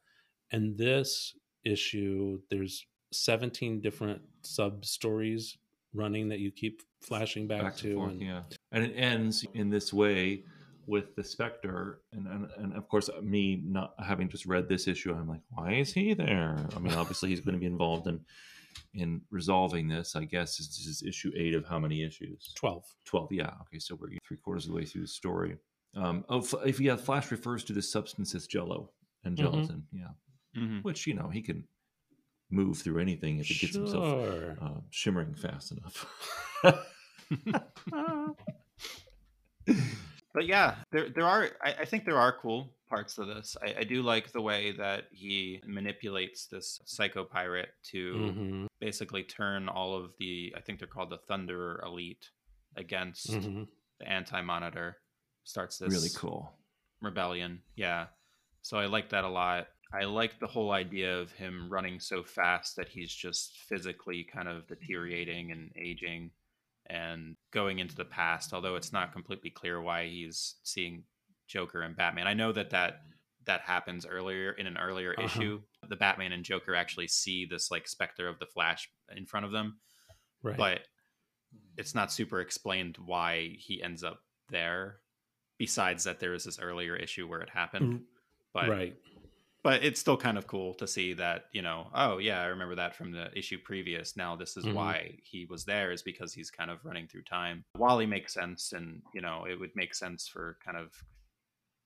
And this issue, there's 17 different sub stories running that you keep flashing back, back to. and forth, and yeah. And it ends in this way with the Spectre, and, and and of course me not having just read this issue, I'm like, why is he there? I mean, obviously he's going to be involved in in resolving this. I guess this is issue eight of how many issues? 12. Twelve. Yeah. Okay, so we're three quarters of the way through the story. Um, oh, f- if yeah, Flash refers to this substance as Jello and Mhm. gelatin. Yeah, Mhm. which you know he can move through anything if he gets himself uh, shimmering fast enough. (laughs) (laughs) But yeah, there there are. I, I think there are cool parts of this. I, I do like the way that he manipulates this psycho pirate to Mhm, basically turn all of the. I think they're called the Thunder Elite against mhm. the Anti Monitor. Starts this really cool. rebellion. Yeah. So I like that a lot. I like the whole idea of him running so fast that he's just physically kind of deteriorating and aging and going into the past, although it's not completely clear why he's seeing Joker and Batman. I know that that that happens earlier in an earlier Uh-huh. issue. The Batman and Joker actually see this like specter of the Flash in front of them, Right. but it's not super explained why he ends up there besides that there is this earlier issue where it happened Mm, but right. but it's still kind of cool to see that you know oh yeah i remember that from the issue previous now this is Mhm. why he was there is because he's kind of running through time wally makes sense and you know it would make sense for kind of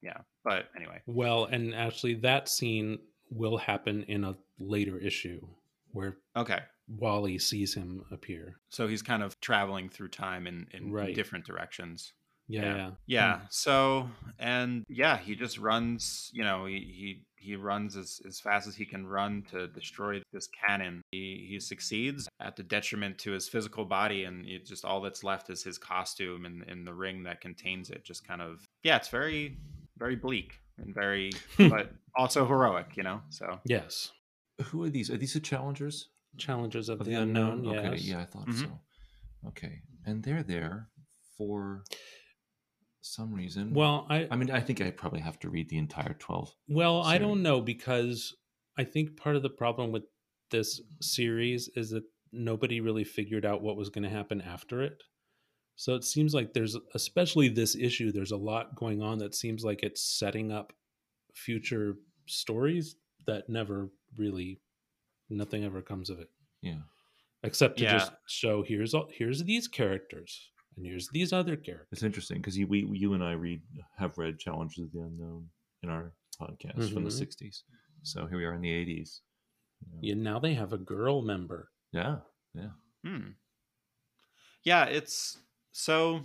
yeah but anyway Well, and actually, that scene will happen in a later issue. where Okay. Wally sees him appear. So he's kind of traveling through time in, in Right. different directions. Yeah, Yeah. yeah. Yeah. Hmm. So and yeah, he just runs. You know, he he he runs as, as fast as he can run to destroy this cannon. He he succeeds at the detriment to his physical body, and it just all that's left is his costume and, and the ring that contains it. Just kind of yeah, it's very very bleak and very, but also heroic. You know. So Yes. Who are these? Are these the challengers Challengers of, of the, unknown. Okay, yes. yeah, I thought Mhm. so. Okay, and they're there for some reason. Well, I I mean, I think I probably have to read the entire twelve. Well, I don't know because I think part of the problem with this series is that nobody really figured out what was going to happen after it. So it seems like there's, especially this issue, there's a lot going on that seems like it's setting up future stories that never really, nothing ever comes of it, Yeah, except to Yeah. just show here's all, here's these characters and here's these other characters. it's interesting because you, we, you and I read have read Challenges of the Unknown in our podcast from the Mhm. '60s. So here we are in the '80s. you. Yeah, now they have a girl member. Yeah, yeah. Hmm. Yeah, it's so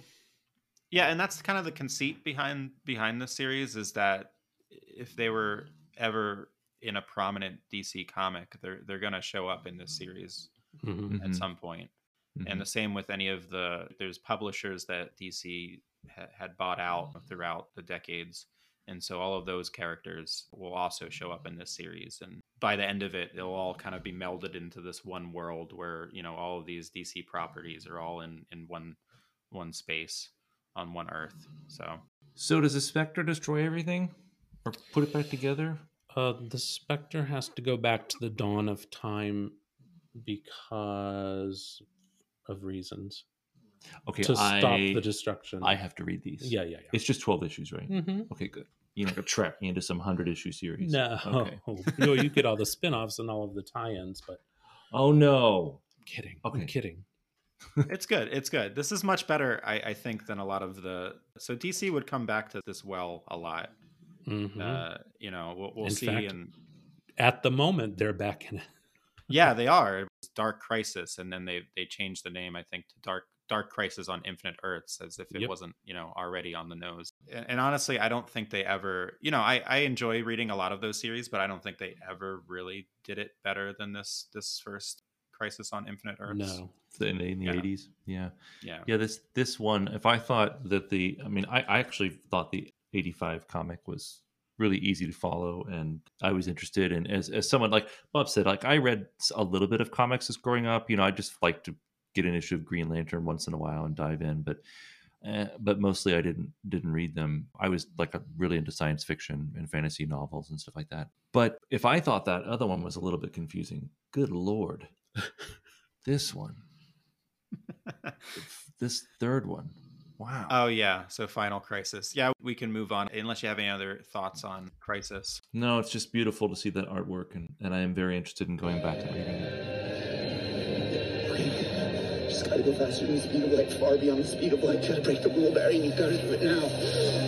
yeah, and that's kind of the conceit behind behind the series is that if they were ever in a prominent DC comic, they're they're gonna show up in this series Mhm. at Mhm, some point. mhm. And the same with any of the there's publishers that DC ha- had bought out throughout the decades. And so all of those characters will also show up in this series. And by the end of it, they'll all kind of be melded into this one world where, you know, all of these DC properties are all in, in one one space on one earth. So So does the Spectre destroy everything, or put it back together? Uh, the Spectre has to go back to the dawn of time because of reasons Okay, to I stop the destruction. I have to read these. yeah, yeah, yeah. It's just twelve issues, right? hmm Okay, good. You're not gonna trap me into some hundred issue series. No, Okay. (laughs) no, you get all the spin-offs and all of the tie-ins, but Oh no. I'm kidding. Okay. I'm kidding. (laughs) it's good. It's good. This is much better, I, I think, than a lot of the. So DC would come back to this well a lot. Mhm. Uh, you know, we'll, we'll see. fact- and At the moment, they're back in it. (laughs) yeah, they are. It was Dark Crisis, and then they they changed the name, I think, to Dark Dark Crisis on Infinite Earths, as if it Yep. wasn't, you know, already on the nose. And, and honestly, I don't think they ever. You know, I I enjoy reading a lot of those series, but I don't think they ever really did it better than this this first Crisis on Infinite Earths. No. In, in the eighties, yeah. Yeah. Yeah, this this one. If I thought that the, I mean, I, I actually thought the '85 comic was really easy to follow, and I was interested in as as someone like Bob said, like I read a little bit of comics as growing up. You know, I just like to get an issue of Green Lantern once in a while and dive in, but. Uh, but mostly I didn't didn't read them. I was like a, really into science fiction and fantasy novels and stuff like that. But if I thought that other one was a little bit confusing, good lord, (laughs) this one, (laughs) this third one, wow. Oh yeah. So Final Crisis. Yeah, we can move on unless you have any other thoughts on Crisis. No, it's just beautiful to see that artwork, and, and I am very interested in going back and reading it. Just gotta go faster than the speed of light, far beyond the speed of light. Gotta break the rule, Barry. You gotta do it now.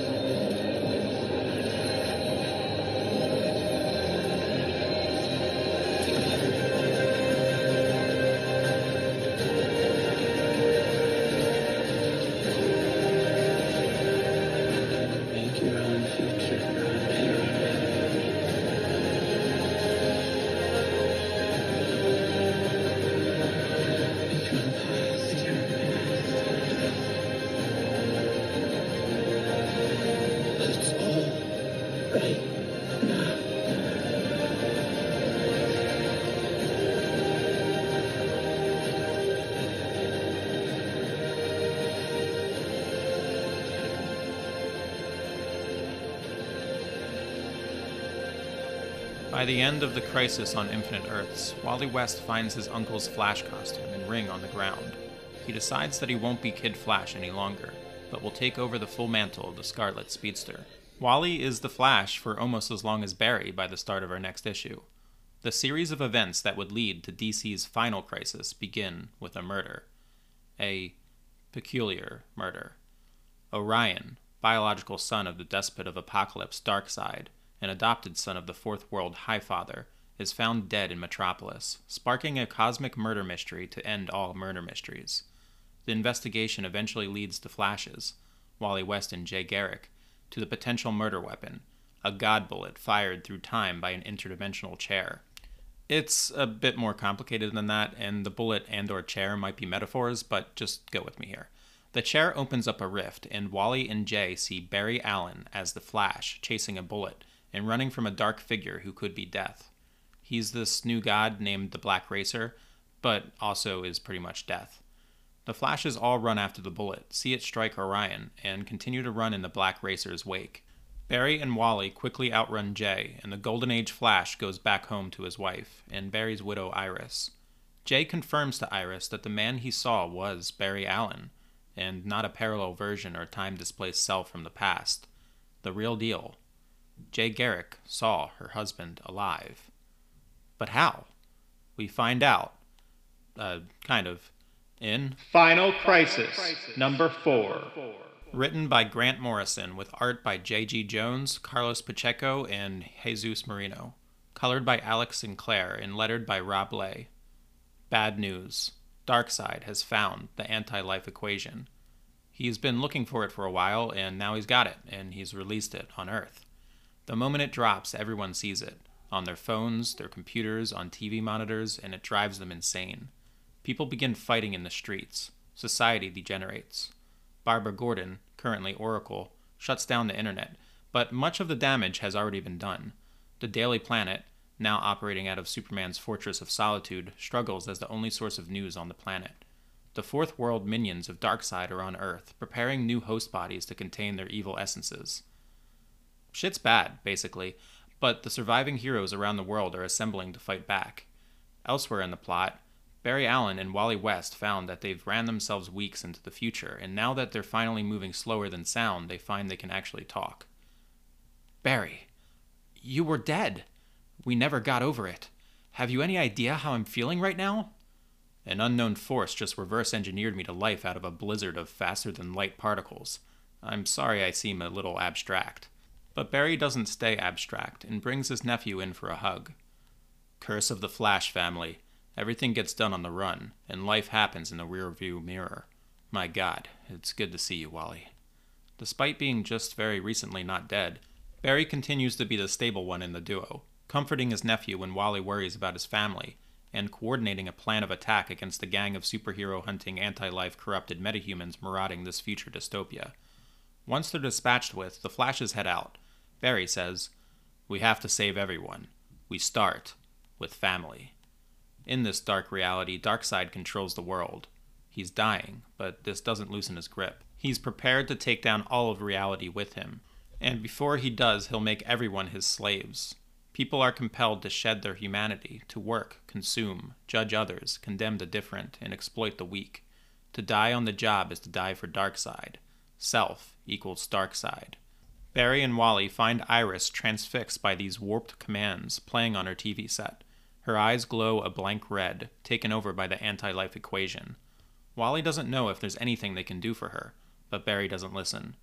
Crisis on Infinite Earths, Wally West finds his uncle's Flash costume and ring on the ground. He decides that he won't be Kid Flash any longer, but will take over the full mantle of the Scarlet Speedster. Wally is the Flash for almost as long as Barry by the start of our next issue. The series of events that would lead to DC's final crisis begin with a murder. A peculiar murder. Orion, biological son of the despot of Apokolips Darkseid, an adopted son of the Fourth World Highfather, is found dead in Metropolis, sparking a cosmic murder mystery to end all murder mysteries. The investigation eventually leads the Flashes, Wally West and Jay Garrick, to the potential murder weapon, a god bullet fired through time by an interdimensional chair. It's a bit more complicated than that, and the bullet and or chair might be metaphors, but just go with me here. The chair opens up a rift, and Wally and Jay see Barry Allen as the Flash chasing a bullet and running from a dark figure who could be death. He's this new god named the Black Racer, but also is pretty much death. The Flashes all run after the bullet, see it strike Orion, and continue to run in the Black Racer's wake. Barry and Wally quickly outrun Jay, and the Golden Age Flash goes back home to his wife and Barry's widow Iris. Jay confirms to Iris that the man he saw was Barry Allen, and not a parallel version or time displaced self from the past. The real deal. Jay Garrick saw her husband alive. But how? We find out. Uh, kind of. In Final Crisis, number four. Written by Grant Morrison with art by J.G. Jones, Carlos Pacheco, and Jesus Merino. Colored by Alex Sinclair and lettered by Rob Leigh. Bad news. Darkseid has found the anti life equation. He's been looking for it for a while, and now he's got it, and he's released it on Earth. The moment it drops, everyone sees it on their phones, their computers, on TV monitors, and it drives them insane. People begin fighting in the streets. Society degenerates. Barbara Gordon, currently Oracle, shuts down the internet, but much of the damage has already been done. The Daily Planet, now operating out of Superman's Fortress of Solitude, struggles as the only source of news on the planet. The Fourth World minions of Darkseid are on Earth, preparing new host bodies to contain their evil essences. Shit's bad, basically, but the surviving heroes around the world are assembling to fight back. Elsewhere in the plot, Barry Allen and Wally West found that they've ran themselves weeks into the future, and now that they're finally moving slower than sound, they find they can actually talk. Barry, you were dead. We never got over it. Have you any idea how I'm feeling right now? An unknown force just reverse engineered me to life out of a blizzard of faster than light particles. I'm sorry I seem a little abstract. But Barry doesn't stay abstract and brings his nephew in for a hug. Curse of the Flash family. Everything gets done on the run, and life happens in the rearview mirror. My God, it's good to see you, Wally. Despite being just very recently not dead, Barry continues to be the stable one in the duo, comforting his nephew when Wally worries about his family, and coordinating a plan of attack against the gang of superhero hunting anti life corrupted metahumans marauding this future dystopia. Once they're dispatched with, the Flashes head out. Barry says, We have to save everyone. We start with family. In this dark reality, Darkseid controls the world. He's dying, but this doesn't loosen his grip. He's prepared to take down all of reality with him, and before he does, he'll make everyone his slaves. People are compelled to shed their humanity, to work, consume, judge others, condemn the different, and exploit the weak. To die on the job is to die for Darkseid. Self equals Darkseid. Barry and Wally find Iris transfixed by these warped commands playing on her TV set. Her eyes glow a blank red, taken over by the anti life equation. Wally doesn't know if there's anything they can do for her, but Barry doesn't listen.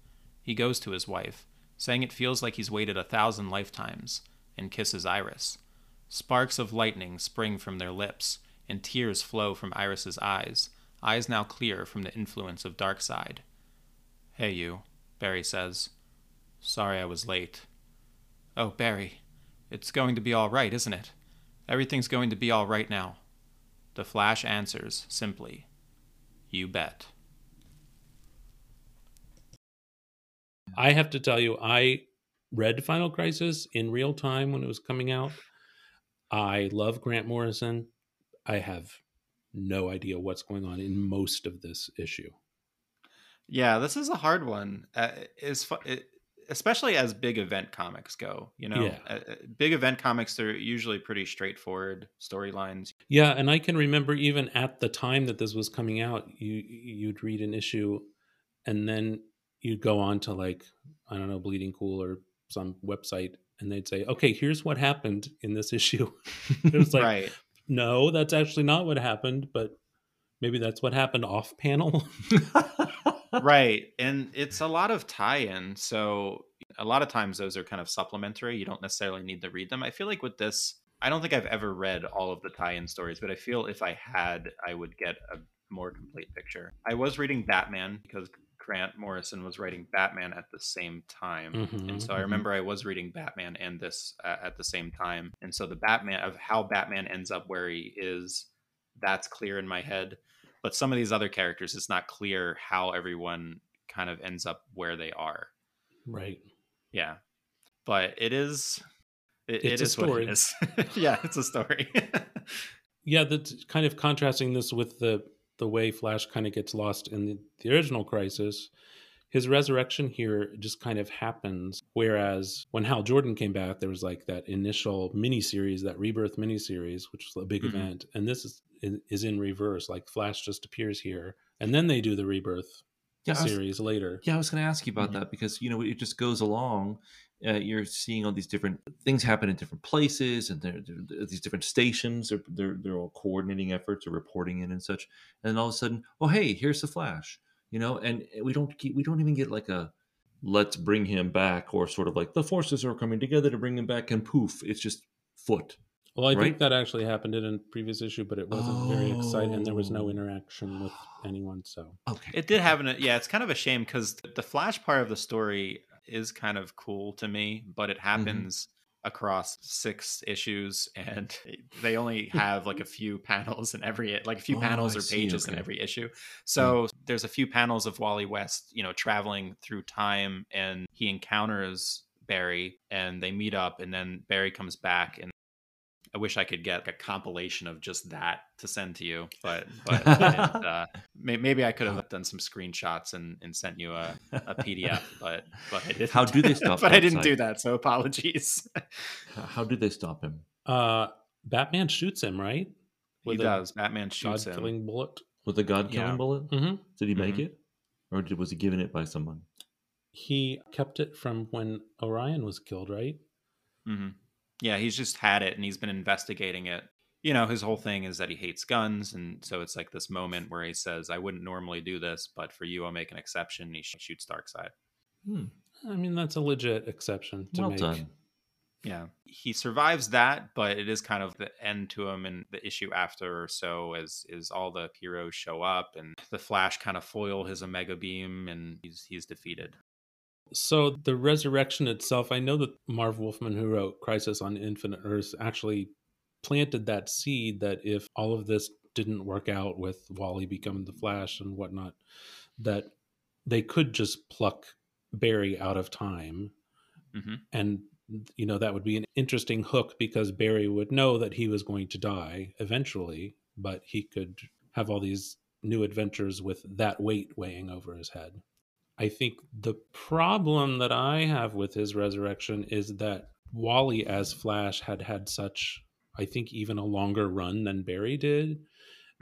He goes to his wife, saying it feels like he's waited a thousand lifetimes, and kisses Iris. Sparks of lightning spring from their lips, and tears flow from Iris's eyes, eyes now clear from the influence of Darkseid. Hey, you, Barry says. Sorry I was late. Oh, Barry, it's going to be all right, isn't it? Everything's going to be all right now. The Flash answers simply, You bet. I have to tell you, I read Final Crisis in real time when it was coming out. I love Grant Morrison. I have no idea what's going on in most of this issue. Yeah, this is a hard one. Uh, is fu- especially as big event comics go. You know, Yeah. uh, uh, big event comics they're usually pretty straightforward storylines. Yeah, and I can remember even at the time that this was coming out, you you'd read an issue and then you'd go on to like I don't know Bleeding Cool or some website and they'd say, "Okay, here's what happened in this (laughs) issue." it was like, right. "No, that's actually not what happened, but maybe that's what happened off panel." (laughs) right and it's a lot of tie-in so a lot of times those are kind of supplementary you don't necessarily need to read them i feel like with this I don't think I've ever read all of the tie-in stories, but I feel if I had, I would get a more complete picture. I was reading Batman because Grant Morrison was writing Batman at the same time. Mhm, and so I mhm. remember I was reading Batman and this uh, at the same time. And so the Batman of how Batman ends up where he is, that's clear in my head. But some of these other characters, it's not clear how everyone kind of ends up where they are. Right. Yeah. But it is, it, It's it a is what story. it is. (laughs) yeah, it's a story. (laughs) Yeah, that's kind of contrasting this with the the way Flash kind of gets lost in the, the original Crisis. His resurrection here just kind of happens. Whereas when Hal Jordan came back, there was like that initial miniseries, that rebirth miniseries, which was a big Mhm. event, and this is is in reverse. Like Flash just appears here, and then they do the rebirth Yeah, I was- series later. Yeah, I was going to ask you about Mhm. that because you know it just goes along. Uh, you're seeing all these different things happen in different places, and there, there- these different stations. They're, they're they're all coordinating efforts or reporting in and such. And then all of a sudden, oh hey, here's the Flash. You know, and we don't keep, we don't even get like a let's bring him back or sort of like the forces are coming together to bring him back, and poof, it's just foot. Well, I think that actually happened in a previous issue, but it wasn't very exciting, and there was no Oh. interaction with anyone. So Okay, It did happen yeah. It's kind of a shame because the Flash part of the story is kind of cool to me, but it mm-hmm. happens across six issues, and (laughs) they only have like a few panels in every like a few Oh, panels I or see, pages in every issue. Hmm. So there's a few panels of Wally West, you know, traveling through time, and he encounters Barry, and they meet up, and then Barry comes back and. I wish I could get a compilation of just that to send to you, but (laughs) but I uh, may- maybe I could have done some screenshots and, and sent you a, a PDF, (laughs) but but I didn't. How do they stop (laughs) but I didn't that do that, so apologies. how do they stop him? uh, Batman shoots him, right? he With a does. Batman shoots him. God-killing bullet. With a god killing Yeah. bullet? hmm Did he make Mhm. it, or did, was he given it by someone? He kept it from when Orion was killed, right? hmm Yeah, he's just had it and he's been investigating it. You know, his whole thing is that he hates guns, and so it's like this moment where he says, "I wouldn't normally do this, but for you, I'll make an exception." And he sh- shoots Darkseid. Hmm. I mean, that's a legit exception to Well make. done. Yeah, he survives that, but it is kind of the end to him and the issue after or so as is all the heroes show up and the Flash kind of foil his Omega Beam and he's he's defeated. So the resurrection itself, I know that Marv Wolfman, who wrote Crisis on Infinite Earths, actually planted that seed that if all of this didn't work out with Wally becoming the Flash and whatnot, that they could just pluck Barry out of time. Mhm. And, you know, that would be an interesting hook because Barry would know that he was going to die eventually, but he could have all these new adventures with that weight weighing over his head. I think the problem that I have with his resurrection is that Wally as Flash had had such, I think, even a longer run than Barry did,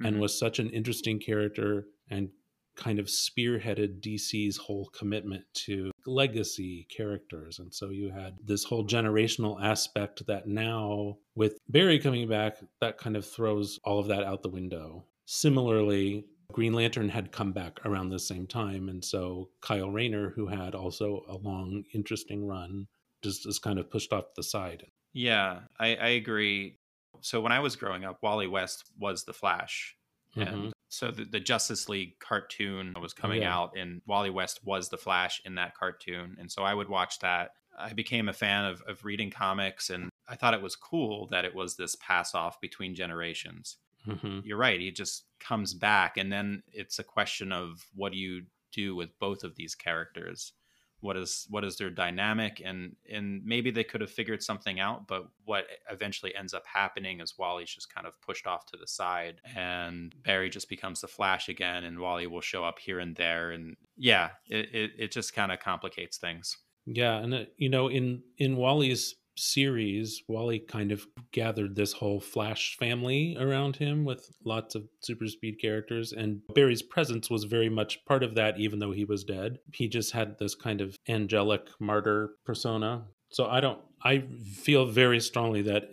and Mhm. was such an interesting character and kind of spearheaded DC's whole commitment to legacy characters. And so you had this whole generational aspect that now, with Barry coming back, that kind of throws all of that out the window. Similarly, Green Lantern had come back around the same time. And so Kyle Rayner, who had also a long, interesting run, just is kind of pushed off the side. Yeah, I, I agree. So when I was growing up, Wally West was the Flash. Mhm. And so the, the Justice League cartoon was coming Yeah. out, and Wally West was the Flash in that cartoon. And so I would watch that. I became a fan of, of reading comics, and I thought it was cool that it was this pass off between generations. Mhm. You're right. He just comes back, and then it's a question of what do you do with both of these characters? What is what is their dynamic, and and maybe they could have figured something out, but what eventually ends up happening is Wally's just kind of pushed off to the side, and Barry just becomes the Flash again, and Wally will show up here and there, and yeah, it it, it just kind of complicates things. Yeah, and uh, you know, in in Wally's series, Wally kind of gathered this whole Flash family around him with lots of super speed characters, and Barry's presence was very much part of that, even though he was dead. He just had this kind of angelic martyr persona. So I don't, I feel very strongly that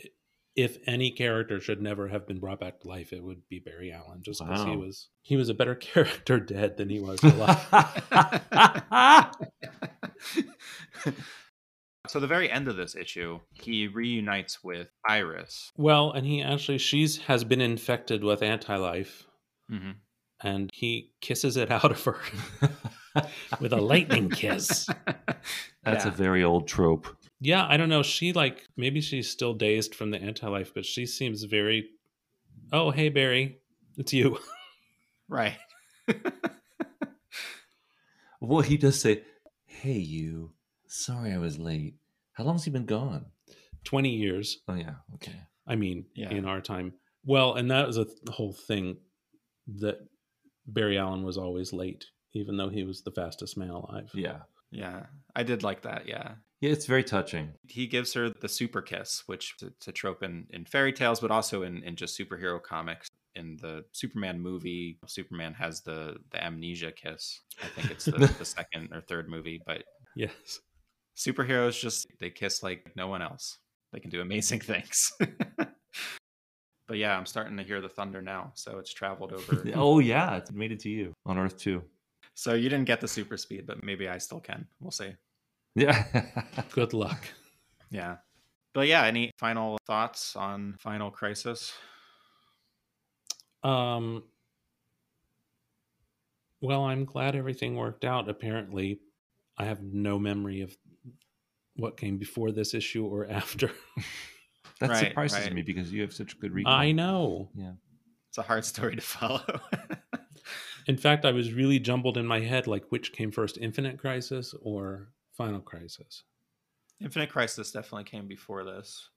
if any character should never have been brought back to life, it would be Barry Allen, just because he was he was a better (laughs) character dead than he was alive. (laughs) (laughs) So the very end of this issue, he reunites with Iris. Well, and he actually, she's has been infected with anti life Mm-hmm. and he kisses it out of her (laughs) with a lightning kiss. (laughs) That's Yeah. a very old trope. Yeah, I don't know. She like maybe she's still dazed from the anti life, but she seems very. Oh, hey Barry, it's you. (laughs) Right. Well, he does say, "Hey, you. Sorry, I was late. How long's he been gone?" Twenty years. Oh yeah, okay. I mean, Yeah. in our time. Well, and that was a th- whole thing that Barry Allen was always late, even though he was the fastest man alive. Yeah, Yeah. I did like that. Yeah. yeah. It's very touching. He gives her the super kiss, which it's a trope in, in fairy tales, but also in, in just superhero comics. In the Superman movie, Superman has the, the amnesia kiss. I think it's the, (laughs) the second or third movie, but Yes. Superheroes just they kiss like no one else. They can do amazing (laughs) things. but yeah, I'm starting to hear the thunder now, so it's traveled (laughs) over. Oh yeah, it made it to you on Earth too. So you didn't get the super speed, but maybe I still can. We'll see. Yeah. (laughs) Good luck. Yeah. But yeah, any final thoughts on Final Crisis? Um. Well, I'm glad everything worked out. Apparently, I have no memory of what came before this issue or (laughs) after. (laughs) that Right, surprises right. me because you have such a good recall. I know. Yeah. It's a hard story to follow. (laughs) In fact, I was really jumbled in my head like which came first, Infinite Crisis or Final Crisis. Infinite Crisis definitely came before this.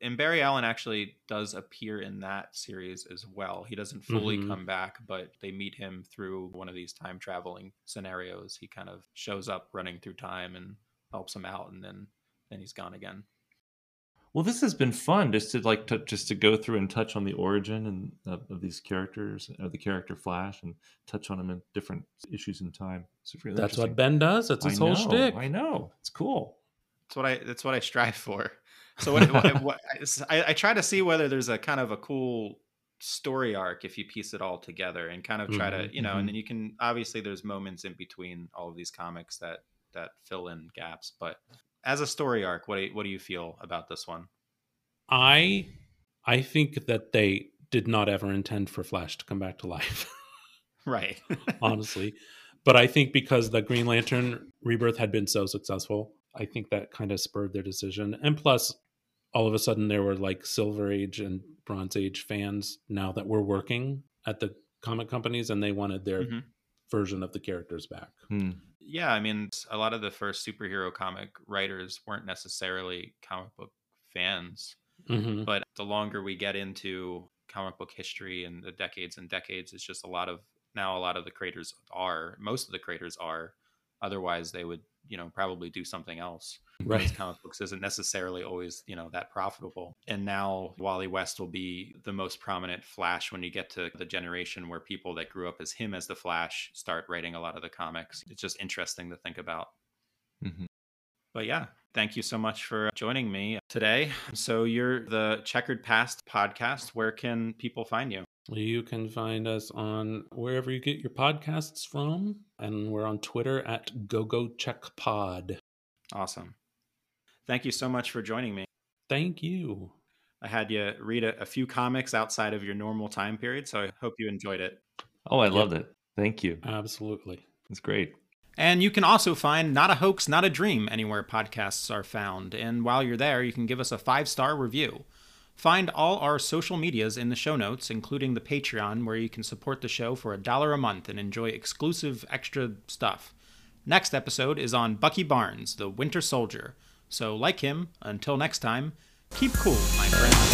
And Barry Allen actually does appear in that series as well. He doesn't fully Mhm. come back, but they meet him through one of these time traveling scenarios. He kind of shows up running through time and helps him out, and then then he's gone again. Well, this has been fun just to like to, just to go through and touch on the origin and of, of these characters, of the character Flash, and touch on them in different issues in time. Really That's what. Ben does. That's his I whole know, shtick. I know. It's cool. That's what I that's what I strive for. So what, what, (laughs) what I, I try to see whether there's a kind of a cool story arc if you piece it all together and kind of try Mhm, to you know mhm. and then you can obviously there's moments in between all of these comics that that fill in gaps but as a story arc what do you, what do you feel about this one I I think that they did not ever intend for Flash to come back to life, (laughs) right (laughs) honestly. But I think because the Green Lantern rebirth had been so successful, I think that kind of spurred their decision. And plus, all of a sudden, there were like Silver Age and Bronze Age fans now that were working at the comic companies, and they wanted their Mhm. version of the characters back. Hmm. Yeah i mean a lot of the first superhero comic writers weren't necessarily comic book fans hmm but the longer we get into comic book history and the decades and decades it's just a lot of now a lot of the creators are most of the creators are otherwise they would you know probably do something else Right. comic books isn't necessarily always you know that profitable and now wally west will be the most prominent flash when you get to the generation where people that grew up as him as the flash start writing a lot of the comics it's just interesting to think about Mhm. but yeah, thank you so much for joining me today. So you're the Checkered Past podcast. Where can people find you? You can find us on wherever you get your podcasts from, and we're on Twitter at GoGoCheckPod. Awesome. Thank you so much for joining me. Thank you. I had you read a, a few comics outside of your normal time period, so I hope you enjoyed it. Oh, I loved it. Thank you. Absolutely. It's great. And you can also find Not a Hoax, Not a Dream anywhere podcasts are found. And while you're there, you can give us a five star review. Find all our social medias in the show notes, including the Patreon, where you can support the show for a dollar a month and enjoy exclusive extra stuff. Next episode is on Bucky Barnes, the Winter Soldier. So, like him, until next time, keep cool, my friends.